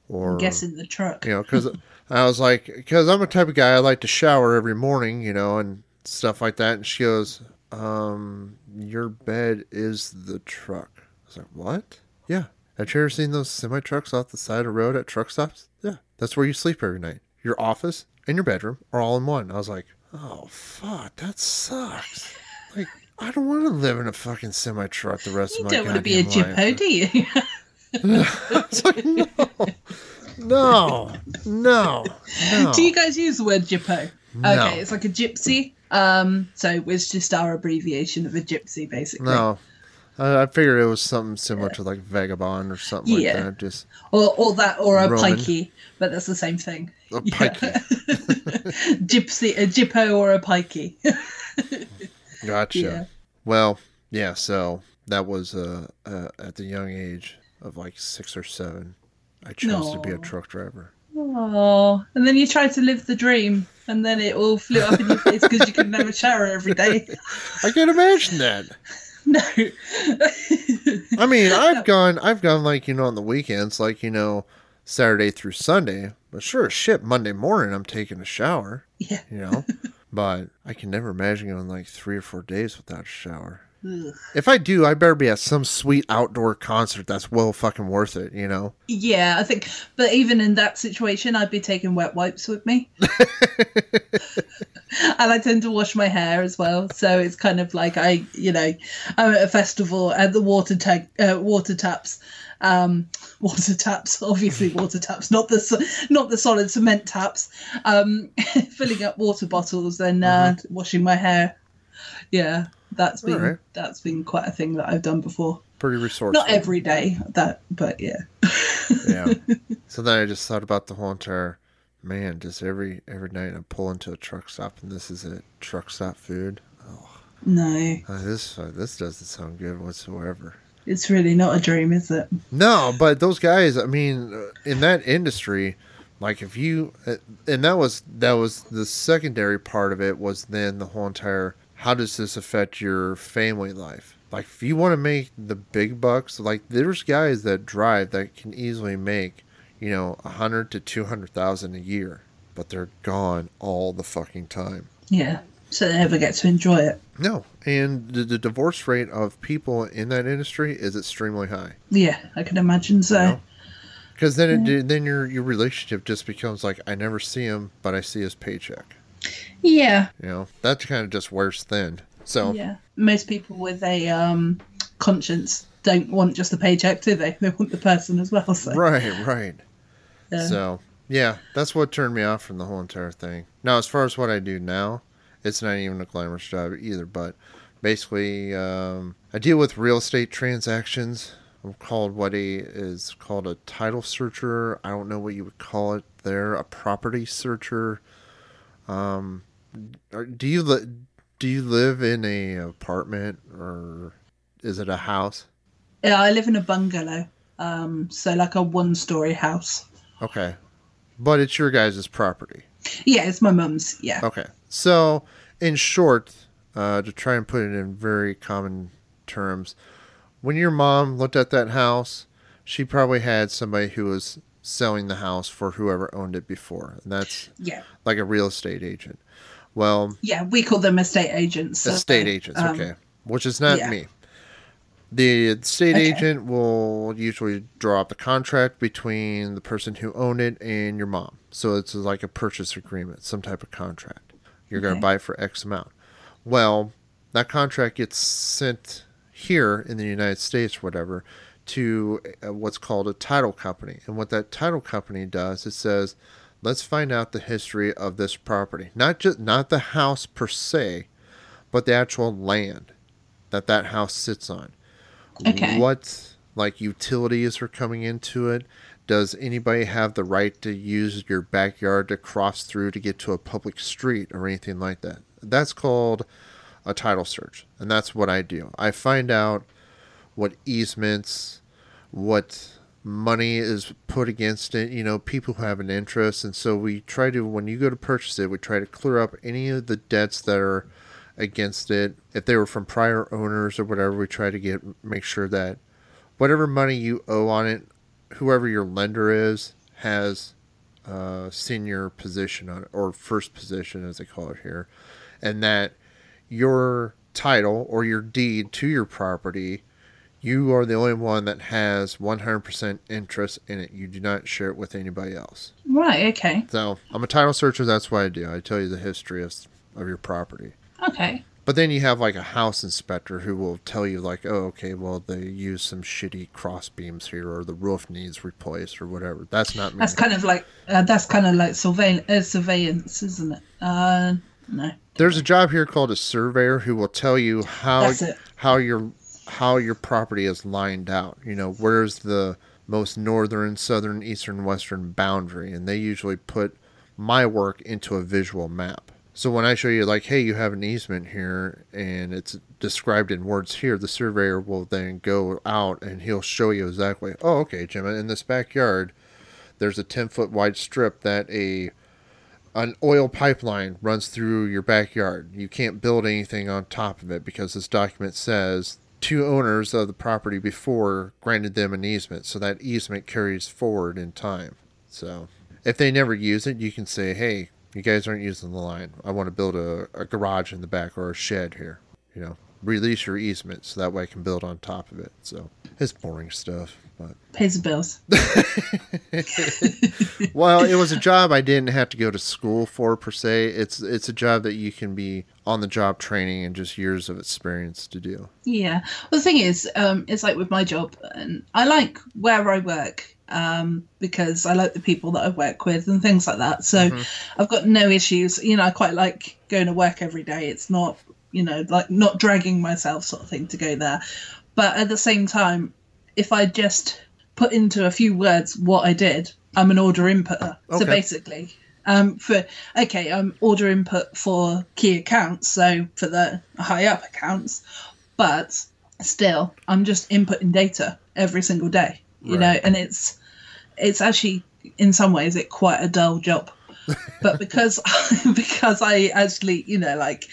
or I'm guessing the truck. you know because i was like because i'm a type of guy i like to shower every morning you know and stuff like that and she goes um your bed is the truck. I was like what? Yeah. Have you ever seen those semi trucks off the side of the road at truck stops? Yeah. That's where you sleep every night. Your office and your bedroom are all in one. I was like oh fuck that sucks. Like I don't want to live in a fucking semi truck the rest You of my life. You don't want to be a jippo, do you? It's like, no, no, no, no. do you guys use the word jippo? No. Okay, it's like a gypsy. Um, so it's just our abbreviation of a gypsy, basically. No. I, I figured it was something similar to like vagabond or something Yeah. like that. Just Or, or that, or a Roman. pikey, but that's the same thing. a Yeah. pikey. Gypsy, a jippo, or a pikey. Gotcha. Yeah. Well, yeah. So that was uh, uh, at the young age of like six or seven. I chose to be a truck driver. Oh, and then you tried to live the dream, and then it all flew up in your face because you could never shower every day. I can imagine that. No. I mean, I've gone, I've gone like you know on the weekends, like you know, Saturday through Sunday. But sure as shit, Monday morning I'm taking a shower. yeah. You know, but I can never imagine going like three or four days without a shower. Ugh. If I do, I better be at some sweet outdoor concert that's well fucking worth it. You know. Yeah, I think, but even in that situation, I'd be taking wet wipes with me. and I tend to wash my hair as well, so it's kind of like I, you know, I'm at a festival at the water tank, uh, water taps, um, water taps, obviously water taps, not the not the solid cement taps, um, filling up water bottles and uh, washing my hair. Yeah, that's been Alright. that's been quite a thing that I've done before. Pretty resourceful. Not every day, that, but yeah. yeah. So then I just thought about the whole entire man. Just every every night I pull into a truck stop and this is a Truck stop food. Oh no, Uh, this uh, this doesn't sound good whatsoever. it's really not a dream, is it? No, but those guys. I mean, uh, in that industry, like if you, uh, and that was that was the secondary part of it was then the whole entire. How does this affect your family life? Like if you want to make the big bucks, like there's guys that drive that can easily make, you know, a hundred to two hundred thousand a year, but they're gone all the fucking time. Yeah. So they never get to enjoy it. No, and the, the divorce rate of people in that industry is extremely high. Yeah, I can imagine so. No. Because then it, then your your relationship just becomes like I never see him, but I see his paycheck. Yeah. You know that kind of just worse thin. So Yeah. Most people with a um, conscience don't want just the paycheck, do they? They want the person as well. So. right, right. So yeah, that's what turned me off from the whole entire thing. Now, as far as what I do now, it's not even a glamorous job either. But basically, um, I deal with real estate transactions. I'm called what a is called a title searcher. I don't know what you would call it there. A property searcher. Um, do you li- do you live in a apartment or is it a house? Yeah, I live in a bungalow. Um, so like a one-story house. Okay, but it's your guys' property. Yeah, it's my mum's. Yeah. Okay. So, in short, uh, to try and put it in very common terms, when your mom looked at that house, she probably had somebody who was selling the house for whoever owned it before. And that's Yeah. like a real estate agent. Well, Yeah, we call them estate agents. so, estate agents, um, okay. Which is not yeah. me. The estate Okay. agent will usually draw up the contract between the person who owned it and your mom. So it's like a purchase agreement, some type of contract. You're going to buy it for X amount. Well, that contract gets sent here in the United States, whatever, to uh, what's called a title company. And what that title company does, it says, let's find out the history of this property. Not just not the house per se, but the actual land that that house sits on. Okay. What like utilities are coming into it? Does anybody have the right to use your backyard to cross through to get to a public street or anything like that? That's called a title search, and that's what I do. I find out what easements, what money is put against it, you know, people who have an interest. And so we try to, when you go to purchase it, we try to clear up any of the debts that are against it. If they were from prior owners or whatever, we try to get, make sure that whatever money you owe on it, whoever your lender is, has uh, senior position on it, or first position as they call it here. And that your title or your deed to your property you are the only one that has 100% interest in it. You do not share it with anybody else. Right. Okay. So I'm a title searcher. That's what I do. I tell you the history of, of your property. Okay. But then you have like a house inspector who will tell you like, oh, okay, well they use some shitty cross beams here, or the roof needs replaced, or whatever. That's not me. That's kind of like uh, that's kind of like surveillance, uh, surveillance, isn't it? Uh, no. There's a job here called a surveyor who will tell you how how your how your property is lined out. You know, where's the most northern, southern, eastern, western boundary, and they usually put my work into a visual map. So when I show you like, hey, you have an easement here and it's described in words here, the surveyor will then go out and he'll show you exactly, oh, okay, Jim, in this backyard, there's a 10 foot wide strip that a an oil pipeline runs through your backyard. You can't build anything on top of it because this document says two owners of the property before granted them an easement, so that easement carries forward in time. So if they never use it, you can say, hey, you guys aren't using the line. I want to build a, a garage in the back or a shed here. You know, release your easement so that way I can build on top of it. So it's boring stuff. But Pays the bills. well, it was a job I didn't have to go to school for per se. It's it's a job that you can be on the job training and just years of experience to do. Yeah. Well, the thing is, um, it's like with my job, and I like where I work um, because I like the people that I work with and things like that. So I've got no issues. You know, I quite like going to work every day. It's not, you know, like not dragging myself sort of thing to go there. But at the same time, if I just put into a few words what I did, I'm an order inputter. So basically, um, for okay, I'm order input for key accounts, so for the high up accounts, but still, I'm just inputting data every single day. You know, and it's it's actually in some ways it quite a dull job. But because because I actually you know like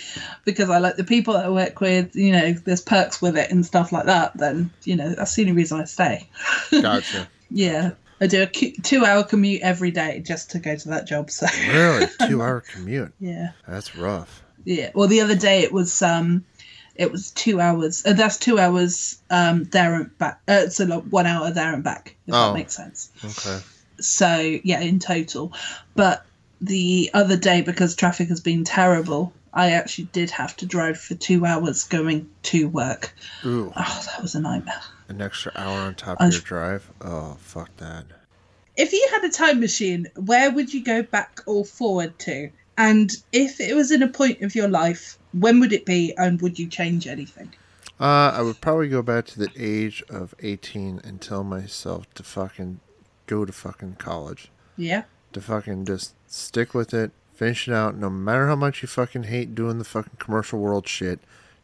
because I like the people that I work with you know there's perks with it and stuff like that then you know that's the only reason I stay Gotcha. yeah I do a two hour commute every day just to go to that job so really? Two hour commute. yeah That's rough. yeah well the other day it was um it was two hours uh, that's two hours um there and back uh, so like one hour there and back if Oh. that makes sense Okay. so yeah in total but the other day because traffic has been terrible i actually did have to drive for two hours going to work Ooh, oh that was a nightmare an extra hour on top I of your drive. Oh, fuck that. if you had a time machine where would you go back or forward to and if it was in a point of your life when would it be and would you change anything Uh, I would probably go back to the age of 18 and tell myself to fucking go to fucking college. yeah To fucking just stick with it, finish it out, no matter how much you fucking hate doing the fucking commercial world shit,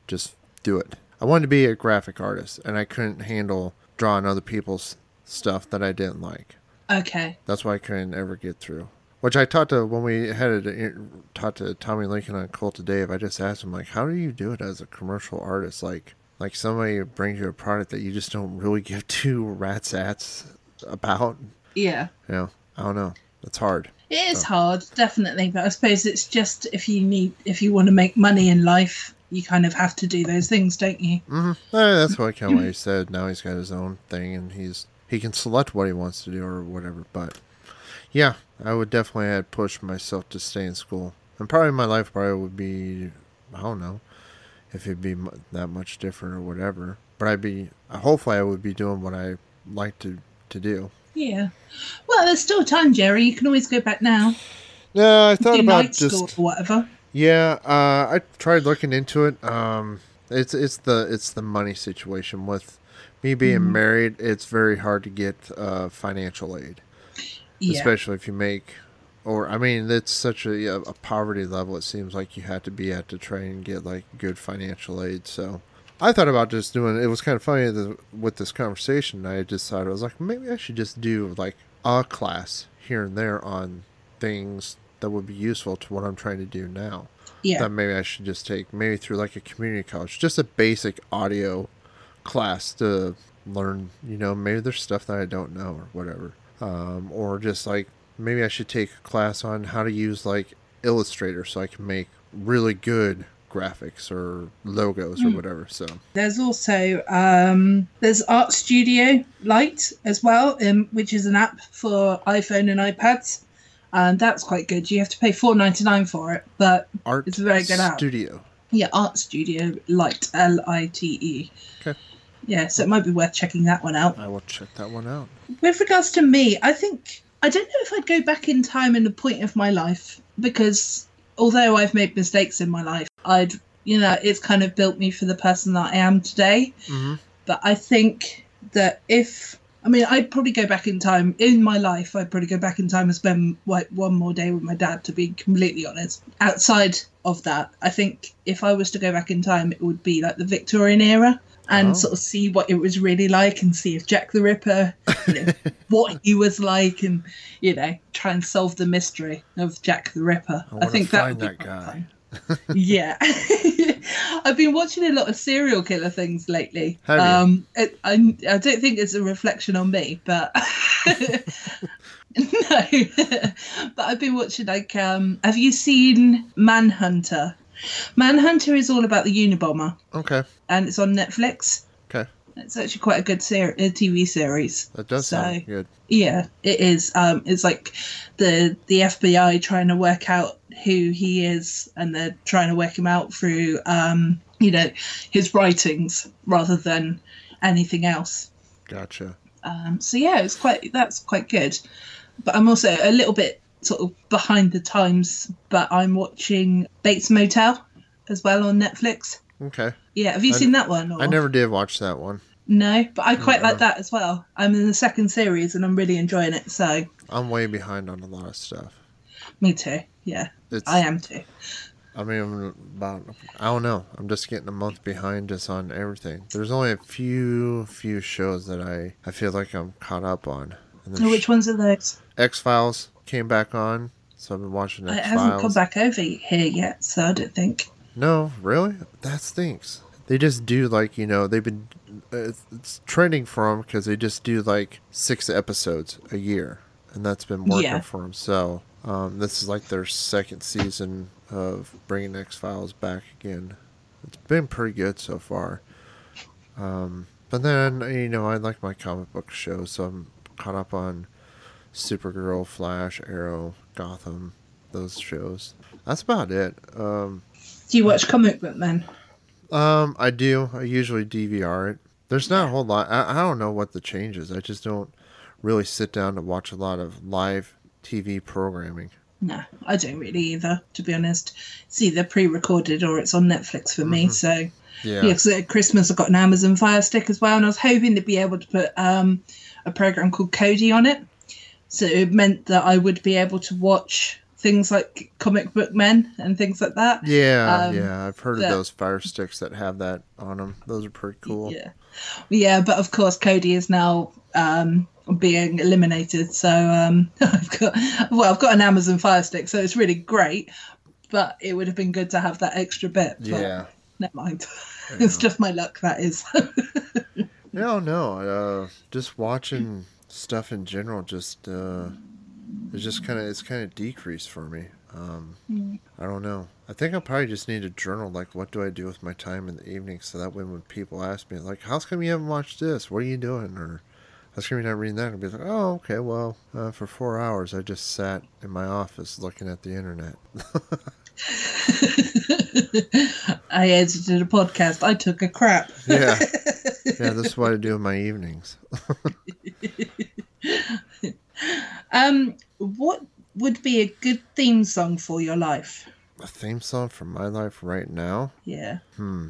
just do it. I wanted to be a graphic artist, and I couldn't handle drawing other people's stuff that I didn't like. okay That's why I couldn't ever get through. Which I talked to when we had it talked to Tommy Lincoln on Cult of Dave. I just asked him like, "How do you do it as a commercial artist? Like, like somebody brings you a product that you just don't really give two rats ats about. yeah You know, I don't know. It's hard. It is hard, definitely, but I suppose it's just if you need, if you want to make money in life, you kind of have to do those things, don't you? Mm-hmm. that's what kind of what he said. Now he's got his own thing, and he's he can select what he wants to do or whatever. But yeah, I would definitely have pushed myself to stay in school, and probably my life probably would be I don't know if it'd be that much different or whatever. But I'd be hopefully I would be doing what I like to to do. Yeah. Well, there's still time, Jerry. You can always go back now, No, I thought do about night just or whatever. Yeah, uh, I tried looking into it. Um, it's it's the it's the money situation with me being married. It's very hard to get uh, financial aid, Yeah. especially if you make, or I mean, it's such a a poverty level. It seems like you have to be at to try and get like good financial aid. So I thought about just doing. It was kind of funny with this conversation. I just thought I was like, maybe I should just do like a class here and there on things that would be useful to what I'm trying to do now yeah. that maybe I should just take maybe through like a community college, just a basic audio class to learn. You know, maybe there's stuff that I don't know or whatever, um, or just like maybe I should take a class on how to use like Illustrator so I can make really good graphics or logos or whatever. So There's also um, there's Art Studio Lite as well, um, which is an app for iPhone and iPads, and that's quite good. You have to pay four ninety nine for it, but art It's a very good app. studio. Yeah, Art Studio Lite, L I T E. Okay. Yeah, so it might be worth checking that one out. I will check that one out. With regards to me, I think I don't know if I'd go back in time in a point of my life because although I've made mistakes in my life, I'd you know it's kind of built me for the person that I am today. Mm-hmm. But I think that if I mean, I'd probably go back in time in my life. I'd probably go back in time and spend like one more day with my dad. To be completely honest, outside of that, I think if I was to go back in time, it would be like the Victorian era and Oh. sort of see what it was really like and see if Jack the Ripper, you know, what he was like, and you know, try and solve the mystery of Jack the Ripper. I I, think that would be that guy. yeah, I've been watching a lot of serial killer things lately. Um, it, I I don't think it's a reflection on me, but no. but I've been watching like um. Have you seen Manhunter? Manhunter is all about the Unabomber, Okay. and it's on Netflix. Okay. It's actually quite a good ser- uh, TV series. That does So- sound good. Yeah, it is. Um, it's like the the FBI trying to work out who he is, and they're trying to work him out through, um, you know, his writings rather than anything else. Gotcha. Um, so yeah, it's quite that's quite good. But I'm also a little bit sort of behind the times. But I'm watching Bates Motel as well on Netflix. Okay. Yeah, have you I- seen that one? Or? I never did watch that one. No, but I quite like that as well. I'm in the second series and I'm really enjoying it. So I'm way behind on a lot of stuff. me too. Yeah, It's, I am too. I mean, I'm about. I don't know. I'm just getting a month behind just on everything. There's only a few few shows that I I feel like I'm caught up on. And which ones are those? X Files came back on, so I've been watching It X hasn't come back over here yet, so I don't think. No, really, that stinks. They just do like you know they've been. uh, It's, it's trending for them because they just do like six episodes a year, and that's been working Yeah. for them. So um, this is like their second season of bringing X Files back again. It's been pretty good so far. Um, but then you know I like my comic book shows, so I'm caught up on Supergirl, Flash, Arrow, Gotham, those shows. That's about it. Um, Do you watch Comic Book Men? um, I do. I usually DVR it. There's not a whole lot. I, I don't know what the change is. I just don't really sit down to watch a lot of live TV programming. No, I don't really either, to be honest. It's either pre recorded or it's on Netflix for me. So, Mm-hmm. Yeah. yeah, because at Christmas I got an Amazon Fire Stick as well, and I was hoping to be able to put um, a program called Kodi on it. So it meant that I would be able to watch things like Comic Book Men and things like that. Yeah, Um, yeah. I've heard of those fire sticks that have that on them. Those are pretty cool. Yeah, yeah, but of course Kodi is now um, being eliminated. So um, I've got well, I've got an Amazon Fire Stick, so it's really great. But it would have been good to have that extra bit. but Yeah. never mind. it's just my luck. That is. No, no. Uh, just watching stuff in general just uh, it's just kind of it's kind of decreased for me. Um, I don't know. I think I'll probably just need a journal. Like, what do I do with my time in the evening? So that way, when people ask me, like, "How's come you haven't watched this? What are you doing?" or "How's come you're not reading that?" I'll be like, "Oh, okay. Well, uh, for four hours, I just sat in my office looking at the internet." I edited a podcast. I took a crap. yeah, yeah. That's what I do in my evenings. Um, what would be a good theme song for your life? A theme song for my life right now. Yeah, Hmm.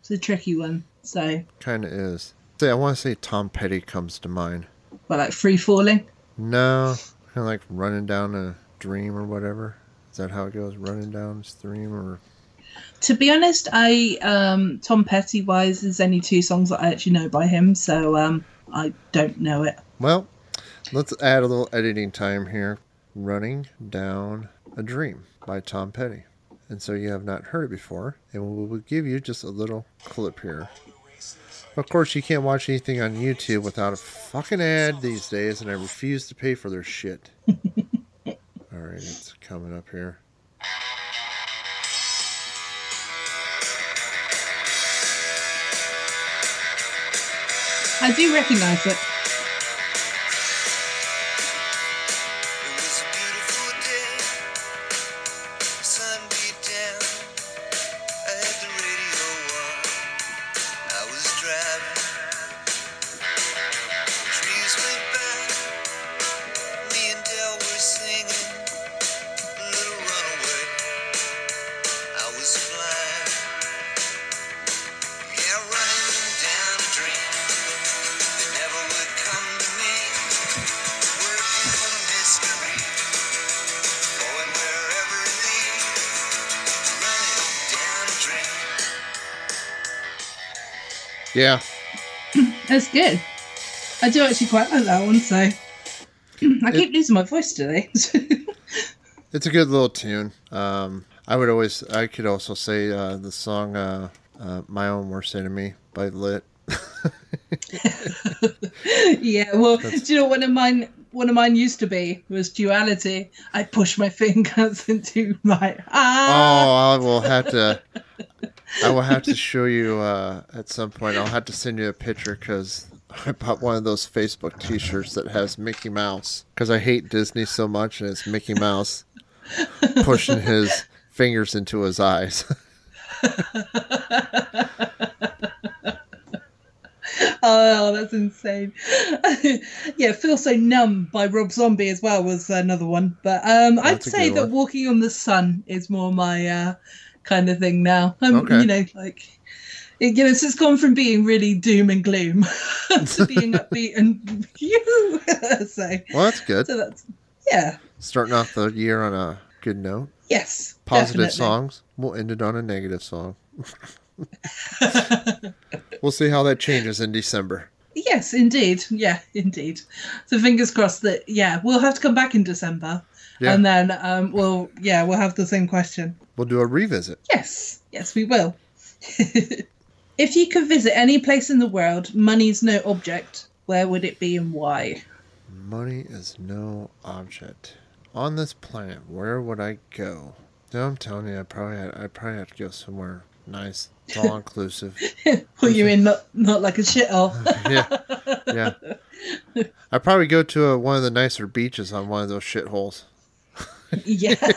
it's a tricky one. So, Kind of is. Say, I want to say Tom Petty comes to mind. well, like free falling. No, kind of like running down a dream or whatever. Is that how it goes? Running down a stream or To be honest, I um Tom Petty wise there's only two songs that I actually know by him, so um I don't know it. well, let's add a little editing time here. Running down a dream by Tom Petty. And so you have not heard it before, and we will give you just a little clip here. Of course, you can't watch anything on YouTube without a fucking ad these days, and I refuse to pay for their shit. All right, it's coming up here. I do recognise it. Yeah. That's good. I do actually quite like that one, so I keep losing my voice today. It's a good little tune. Um, I would always, I could also say uh, the song uh, uh, "My Own Worst Enemy" by Lit. yeah, well, do you know one of mine? One of mine used to be was duality. I push my fingers into my ah. Oh, I will have to. I will have to show you uh, at some point. I'll have to send you a picture because I bought one of those Facebook T-shirts that has Mickey Mouse because I hate Disney so much, and it's Mickey Mouse pushing his fingers into his eyes. Oh, that's insane. yeah, Feel So Numb by Rob Zombie as well was another one. But um, I'd say that one. Walking on the Sun is more my uh, kind of thing now. Um, Okay. You know, like, it, you know, so it's gone from being really doom and gloom to being upbeat and you. so, well, that's good. so that's, yeah, Starting off the year on a good note. yes. Positive definitely. songs. We'll end it on a negative song. we'll see how that changes in December. Yes, indeed. Yeah, indeed. So fingers crossed that yeah, we'll have to come back in December, Yeah. and then um, we'll yeah we'll have the same question. We'll do a revisit. Yes, yes, we will. if you could visit any place in the world, money's no object, where would it be and why? Money is no object on this planet. Where would I go? No, I'm telling you, I probably had, I probably have to go somewhere nice. It's all inclusive. Put you in not not like a shithole. yeah, yeah. I probably go to a, one of the nicer beaches on one of those shitholes. Yeah,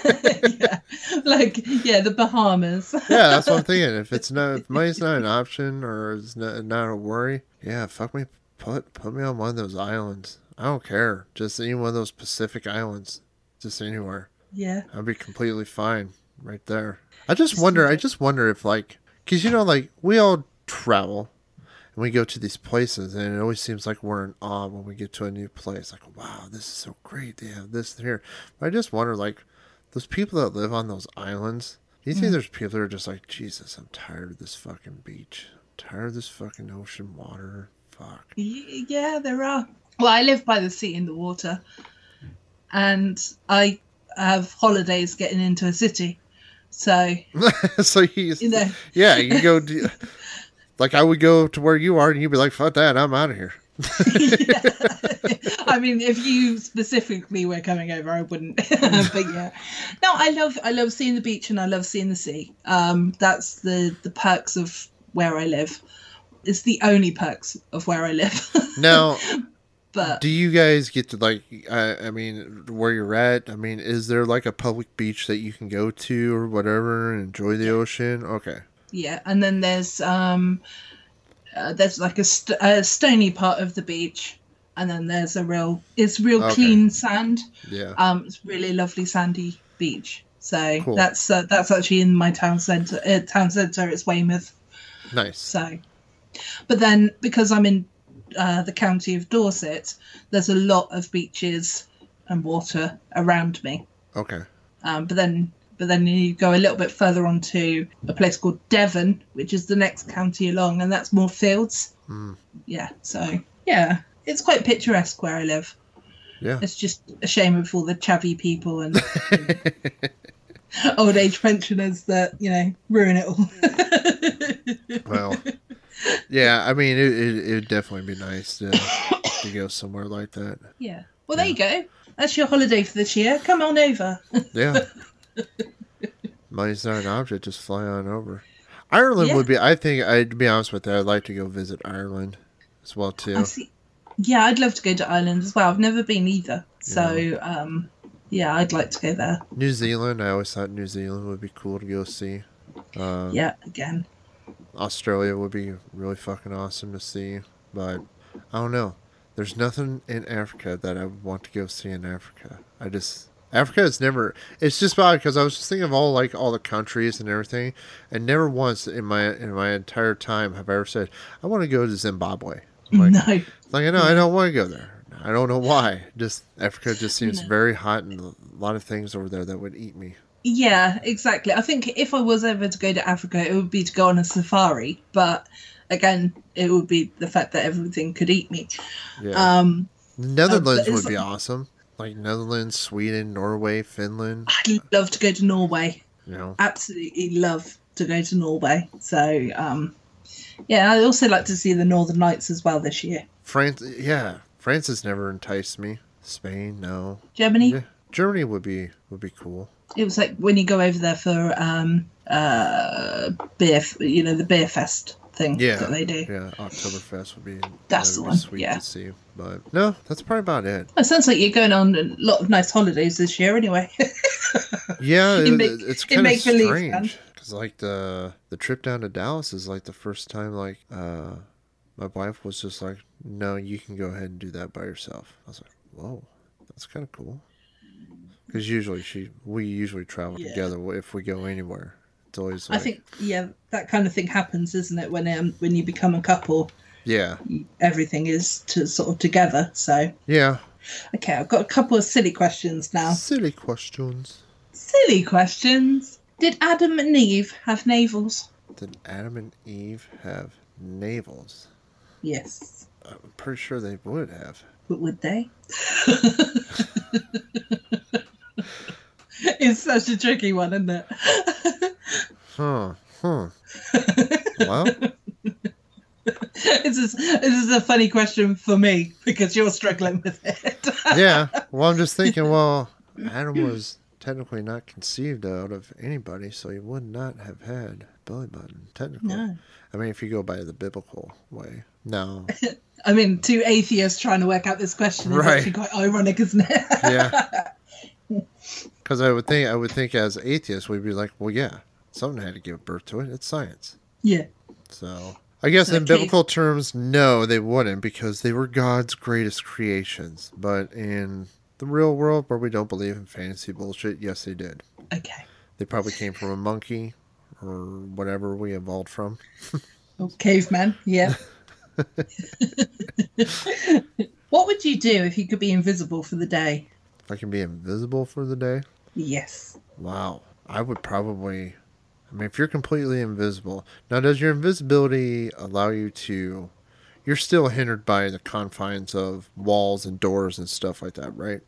yeah, like yeah, the Bahamas. Yeah, that's what I'm thinking. If it's not, if money's not an option or it's not, not a worry, yeah, fuck me, put put me on one of those islands. I don't care. Just any one of those Pacific islands, just anywhere. yeah, I'd be completely fine right there. I just wonder. I just wonder if like, cause you know, like we all travel and we go to these places, and it always seems like we're in awe when we get to a new place. Like, wow, this is so great. They have this here. But I just wonder, like, those people that live on those islands. Do you think mm. there's people that are just like, Jesus, I'm tired of this fucking beach. I'm tired of this fucking ocean water. Fuck. Yeah, there are. Well, I live by the sea in the water, and I have holidays getting into a city. So so you, you know, yeah, you go. do- Like I would go to where you are, and you'd be like, "Fuck that, I'm out of here." I mean, if you specifically were coming over, I wouldn't. but yeah, no, I love I love seeing the beach and I love seeing the sea. Um, that's the the perks of where I live. It's the only perks of where I live. Now, but do you guys get to like? I, I mean, where you're at? I mean, is there like a public beach that you can go to or whatever and enjoy the ocean? Okay. Yeah, and then there's um, uh, there's like a, st- a stony part of the beach, and then there's a real it's real Okay. clean sand. Yeah. Um, it's really lovely sandy beach. So Cool. that's uh, that's actually in my town centre. Uh, town centre, it's Weymouth. Nice. So, but then because I'm in uh, the county of Dorset, there's a lot of beaches and water around me. Okay. Um, but then, but then you go a little bit further on to a place called Devon, which is the next county along, and that's more fields. Mm. Yeah. So yeah, it's quite picturesque where I live. Yeah. It's just a shame of all the chavvy people and old age pensioners that you know ruin it all. Well. Yeah. I mean, it it it'd definitely be nice to to go somewhere like that. Yeah. Well, there you go. That's your holiday for this year. Come on over. Yeah. Money's not an object. Just fly on over. Ireland Yeah. would be. I think. I'd be honest with you. I'd like to go visit Ireland as well too. see. Yeah, I'd love to go to Ireland as well. I've never been either. So, um, yeah, I'd like to go there. New Zealand. I always thought New Zealand would be cool to go see. Um, Yeah, again. Australia would be really fucking awesome to see, but I don't know. There's nothing in Africa that I would want to go see in Africa. I just Africa is never. It's just bad because I was just thinking of all like all the countries and everything, and never once in my in my entire time have I ever said I want to go to Zimbabwe. I'm like, no. like no, I don't want to go there. I don't know why. Just Africa just seems No. very hot and a lot of things over there that would eat me. Yeah, exactly. I think if I was ever to go to Africa, it would be to go on a safari. But again, it would be the fact that everything could eat me. Yeah. Um, Netherlands it's would be awesome. Like Netherlands, Sweden, Norway, Finland. I'd love to go to Norway. You know. Absolutely love to go to Norway. So, um, yeah, I'd also like to see the Northern Lights as well this year. France. Yeah, France has never enticed me. Spain, no. Germany, Yeah, Germany would be would be cool. it was like when you go over there for um, uh, beer, you know, the beer fest thing Yeah, that they do. Yeah, Oktoberfest would be That's the one, Sweet yeah. to see, but no, that's probably about it. It sounds like you're going on a lot of nice holidays this year, anyway. Yeah, it, make- it's in kind of make-believe, man. strange because like the the trip down to Dallas is like the first time like uh my wife was just like, no, you can go ahead and do that by yourself. I was like, whoa, that's kind of cool. Because usually she we usually travel Yeah. together if we go anywhere. It's always I think, yeah, that kind of thing happens, isn't it? When um, when you become a couple, yeah, everything is to sort of together. So, yeah. okay, I've got a couple of silly questions now. Silly questions. Silly questions. Did Adam and Eve have navels? Did Adam and Eve have navels? Yes. I'm pretty sure they would have. But would they? it's such a tricky one, isn't it? Huh. Huh. well, this is this is a funny question for me because you're struggling with it. yeah. Well, I'm just thinking, well, Adam was technically not conceived out of anybody, so he would not have had belly button, technically. No. I mean, if you go by the biblical way. No. I mean, two atheists trying to work out this question is Right. actually quite ironic, isn't it? Yeah. Because I would think, I would think as atheists, we'd be like, well, yeah, something had to give birth to it. It's science. yeah. So I guess in biblical terms, no, they wouldn't because they were God's greatest creations. But in the real world, where we don't believe in fantasy bullshit, yes, they did. Okay. They probably came from a monkey or whatever we evolved from. Oh, caveman. Yeah. what would you do if you could be invisible for the day? If I can be invisible for the day, Yes. wow, I would probably. I mean, if you're completely invisible, now does your invisibility allow you to? You're still hindered by the confines of walls and doors and stuff like that, right?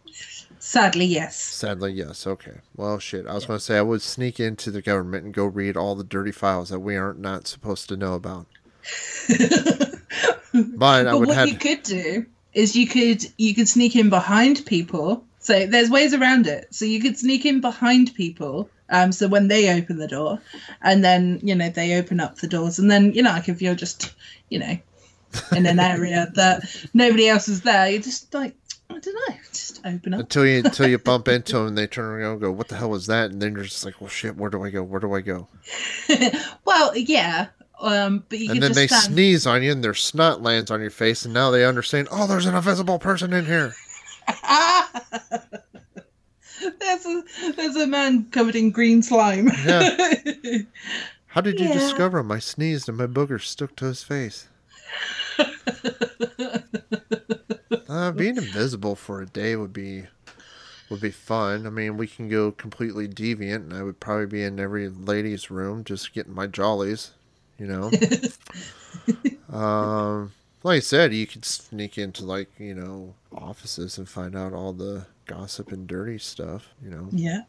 Sadly, yes. Sadly, yes. Okay. Well, shit. I was going to say I would sneak into the government and go read all the dirty files that we aren't not supposed to know about. But I but what you could do is you could you could sneak in behind people. So there's ways around it. So you could sneak in behind people. Um, so when they open the door, and then you know they open up the doors, and then you know like if you're just you know in an area that nobody else is there, you're just like I don't know, just open up. until you until you bump into them and they turn around and go, "What the hell was that?" And then you're just like, "Well, shit. Where do I go? Where do I go?" well, yeah, um, but you and then just they stand. sneeze on you, and their snot lands on your face, and now they understand. Oh, there's an invisible person in here. There's a there's a man covered in green slime. Yeah. How did you Yeah. discover him? I sneezed and my booger stuck to his face. uh, being invisible for a day would be would be fun. I mean, we can go completely deviant, and I would probably be in every lady's room just getting my jollies, you know. um, like I said, you could sneak into like you know offices and find out all the gossip and dirty stuff, you know. Yeah.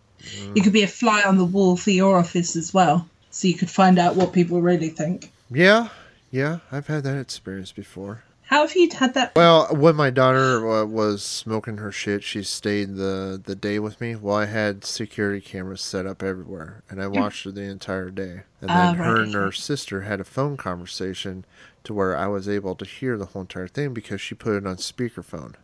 You could be a fly on the wall for your office as well. So you could find out what people really think. Yeah, yeah, I've had that experience before. How have you had that? Well, when my daughter uh, was smoking her shit, she stayed the the day with me. Well, I had security cameras set up everywhere, and I watched her the entire day. And then Ah, her and her sister had a phone conversation to where I was able to hear the whole entire thing because she put it on speakerphone.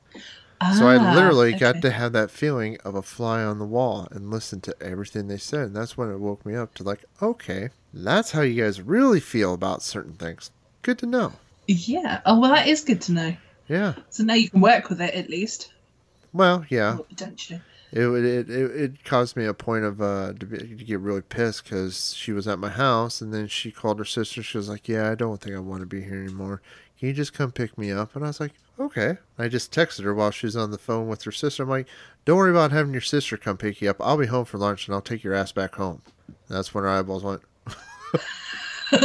So I Ah, literally got to have that feeling of a fly on the wall and listen to everything they said. And that's when it woke me up to like, okay, that's how you guys really feel about certain things. Good to know. Yeah. Oh, well, that is good to know. Yeah. So now you can work with it at least. Well, yeah. Potentially. It it, it it caused me a point of uh to, be, to get really pissed because she was at my house and then she called her sister. She was like, "Yeah, I don't think I want to be here anymore. Can you just come pick me up?" And I was like, "Okay." I just texted her while she was on the phone with her sister. I'm like, "Don't worry about having your sister come pick you up. I'll be home for lunch and I'll take your ass back home." And that's when her eyeballs went.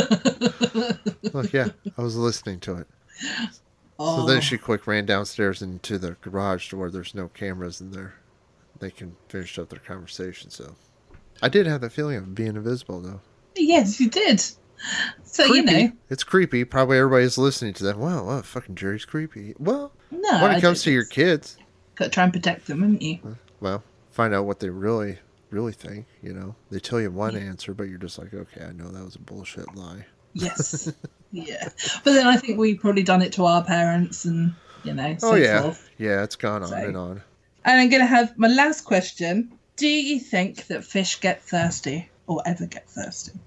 Like, yeah, I was listening to it. Oh, So then she quick ran downstairs into the garage to where there's no cameras in there. They can finish up their conversation. So I did have that feeling of being invisible, though. yes, you did. So you know, it's creepy. Probably everybody's listening to that. Wow, oh, wow, fucking Jerry's creepy. Well, no. when I it comes to your kids, got to try and protect them, haven't you? well, find out what they really, really think. You know, they tell you one answer, but you're just like, okay, I know that was a bullshit lie. Yes. yeah. But then I think we've probably done it to our parents and, you know, oh, so oh yeah, forth. yeah, it's gone on So- and on. And I'm going to have my last question. Do you think that fish get thirsty or ever get thirsty?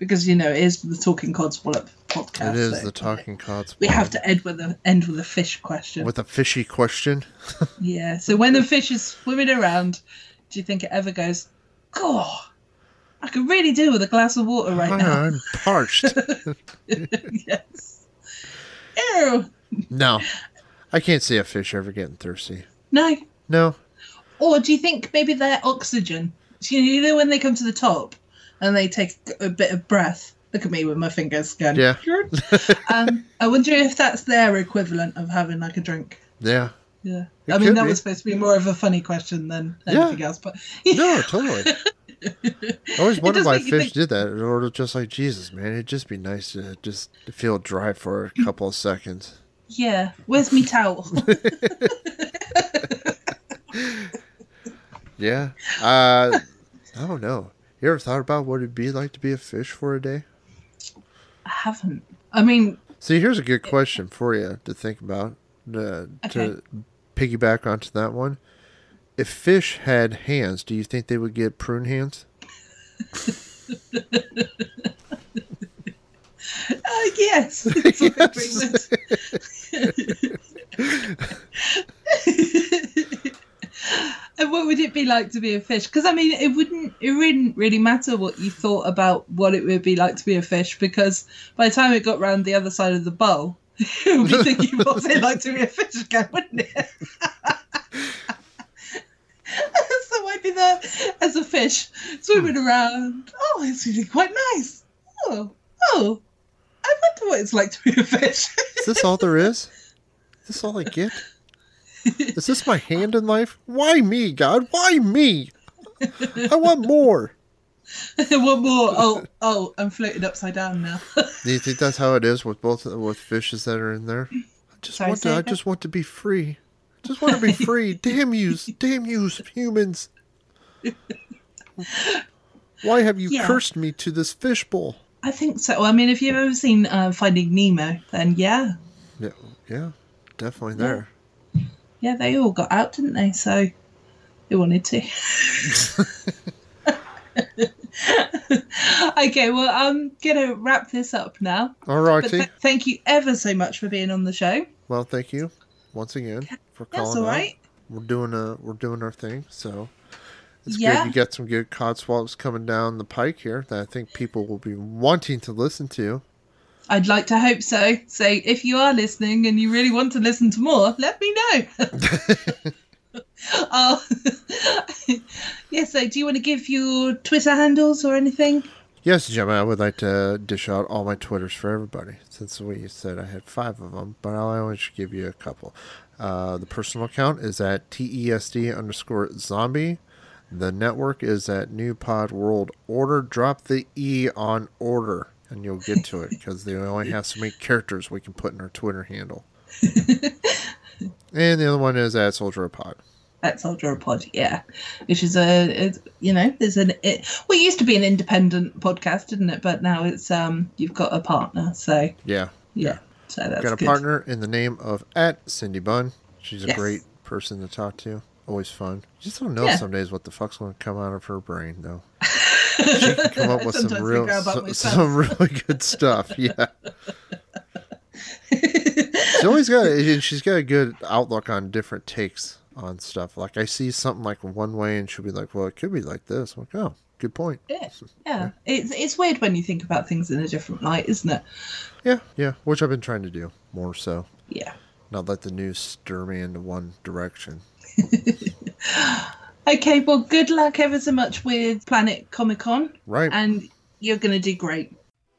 Because, you know, it is the Talking Codswallop podcast. It is so, the talking cods. We have to end with a end with a fish question. with a fishy question. Yeah. So when the fish is swimming around, do you think it ever goes, God, I could really do with a glass of water right now? I'm parched. yes. Ew. no, I can't see a fish ever getting thirsty. No. No, Or do you think maybe their oxygen? You know when they come to the top and they take a bit of breath. Look at me with my fingers going. Yeah. um, I wonder if that's their equivalent of having like a drink. yeah, Yeah. It I mean, that be. was supposed to be more of a funny question than Yeah. anything else, but no, totally. I always wondered why fish think- did that. In order, just like Jesus, man, it'd just be nice to just feel dry for a couple of seconds. yeah. Where's me towel? Yeah. Uh, I don't know. You ever thought about what it'd be like to be a fish for a day? I haven't. I mean, See, here's a good question for you to think about. Uh, Okay. To piggyback onto that one, if fish had hands, do you think they would get prune hands? uh, yes. That's what it brings. And what would it be like to be a fish? Because I mean, it wouldn't. It wouldn't really matter what you thought about what it would be like to be a fish, because by the time it got round the other side of the bowl, you would be thinking, "What's it like to be a fish again?" Wouldn't it? so I'd be there as a fish swimming hmm. around. Oh, it's really quite nice. Oh, oh, I wonder what it's like to be a fish. Is this all there is? Is this all I get? Is this my hand in life? Why me, God? Why me? I want more. One more. Oh, oh, I'm floating upside down now. Do you think that's how it is with both with fishes that are in there? I just Sorry, want to. I again? just want to be free. I just want to be free. damn yous! Damn yous, humans! Why have you Yeah. cursed me to this fishbowl? I think so. I mean, if you've ever seen uh, Finding Nemo, then yeah, Yeah, yeah, definitely there. Yeah, they all got out, didn't they? So they wanted to. okay, well, I'm gonna wrap this up now. All righty. th- thank you ever so much for being on the show. well, thank you once again for calling. That's all out. right. We're doing a we're doing our thing, so it's Yeah. good. You got some good Codswallops coming down the pike here that I think people will be wanting to listen to. I'd like to hope so. So if you are listening and you really want to listen to more, let me know. oh, yeah. So do you want to give your Twitter handles or anything? Yes, Gemma, I would like to dish out all my Twitters for everybody, since we said I had five of them, but I'll only give you a couple. Uh, the personal account is at TESD underscore zombie. The network is at New Pod World Order. Drop the E on order, and you'll get to it, because they only have so many characters we can put in our Twitter handle. and the other one is at Soldier Pod. That's Soldier Pod, yeah. Which is a, it's, you know, there's an, it, well, it used to be an independent podcast, didn't it? But now it's, um, you've got a partner, so Yeah. yeah. So that's Got a good. partner in the name of at Cindy Bunn. She's a Yes. great person to talk to. Always fun. You just don't know Yeah. some days what the fuck's going to come out of her brain, though. She can come up with some real, so- some really good stuff. Yeah, she's always got. She's got a good outlook on different takes on stuff. Like I see something like one way, and she'll be like, "Well, it could be like this." I'm like, oh, good point. Yeah, yeah. It's it's weird when you think about things in a different light, isn't it? Yeah, yeah. Which I've been trying to do more so. Yeah. Not let the news stir me into one direction. Okay, well, good luck ever so much with Planet Comic Con, Right. and you're gonna do great.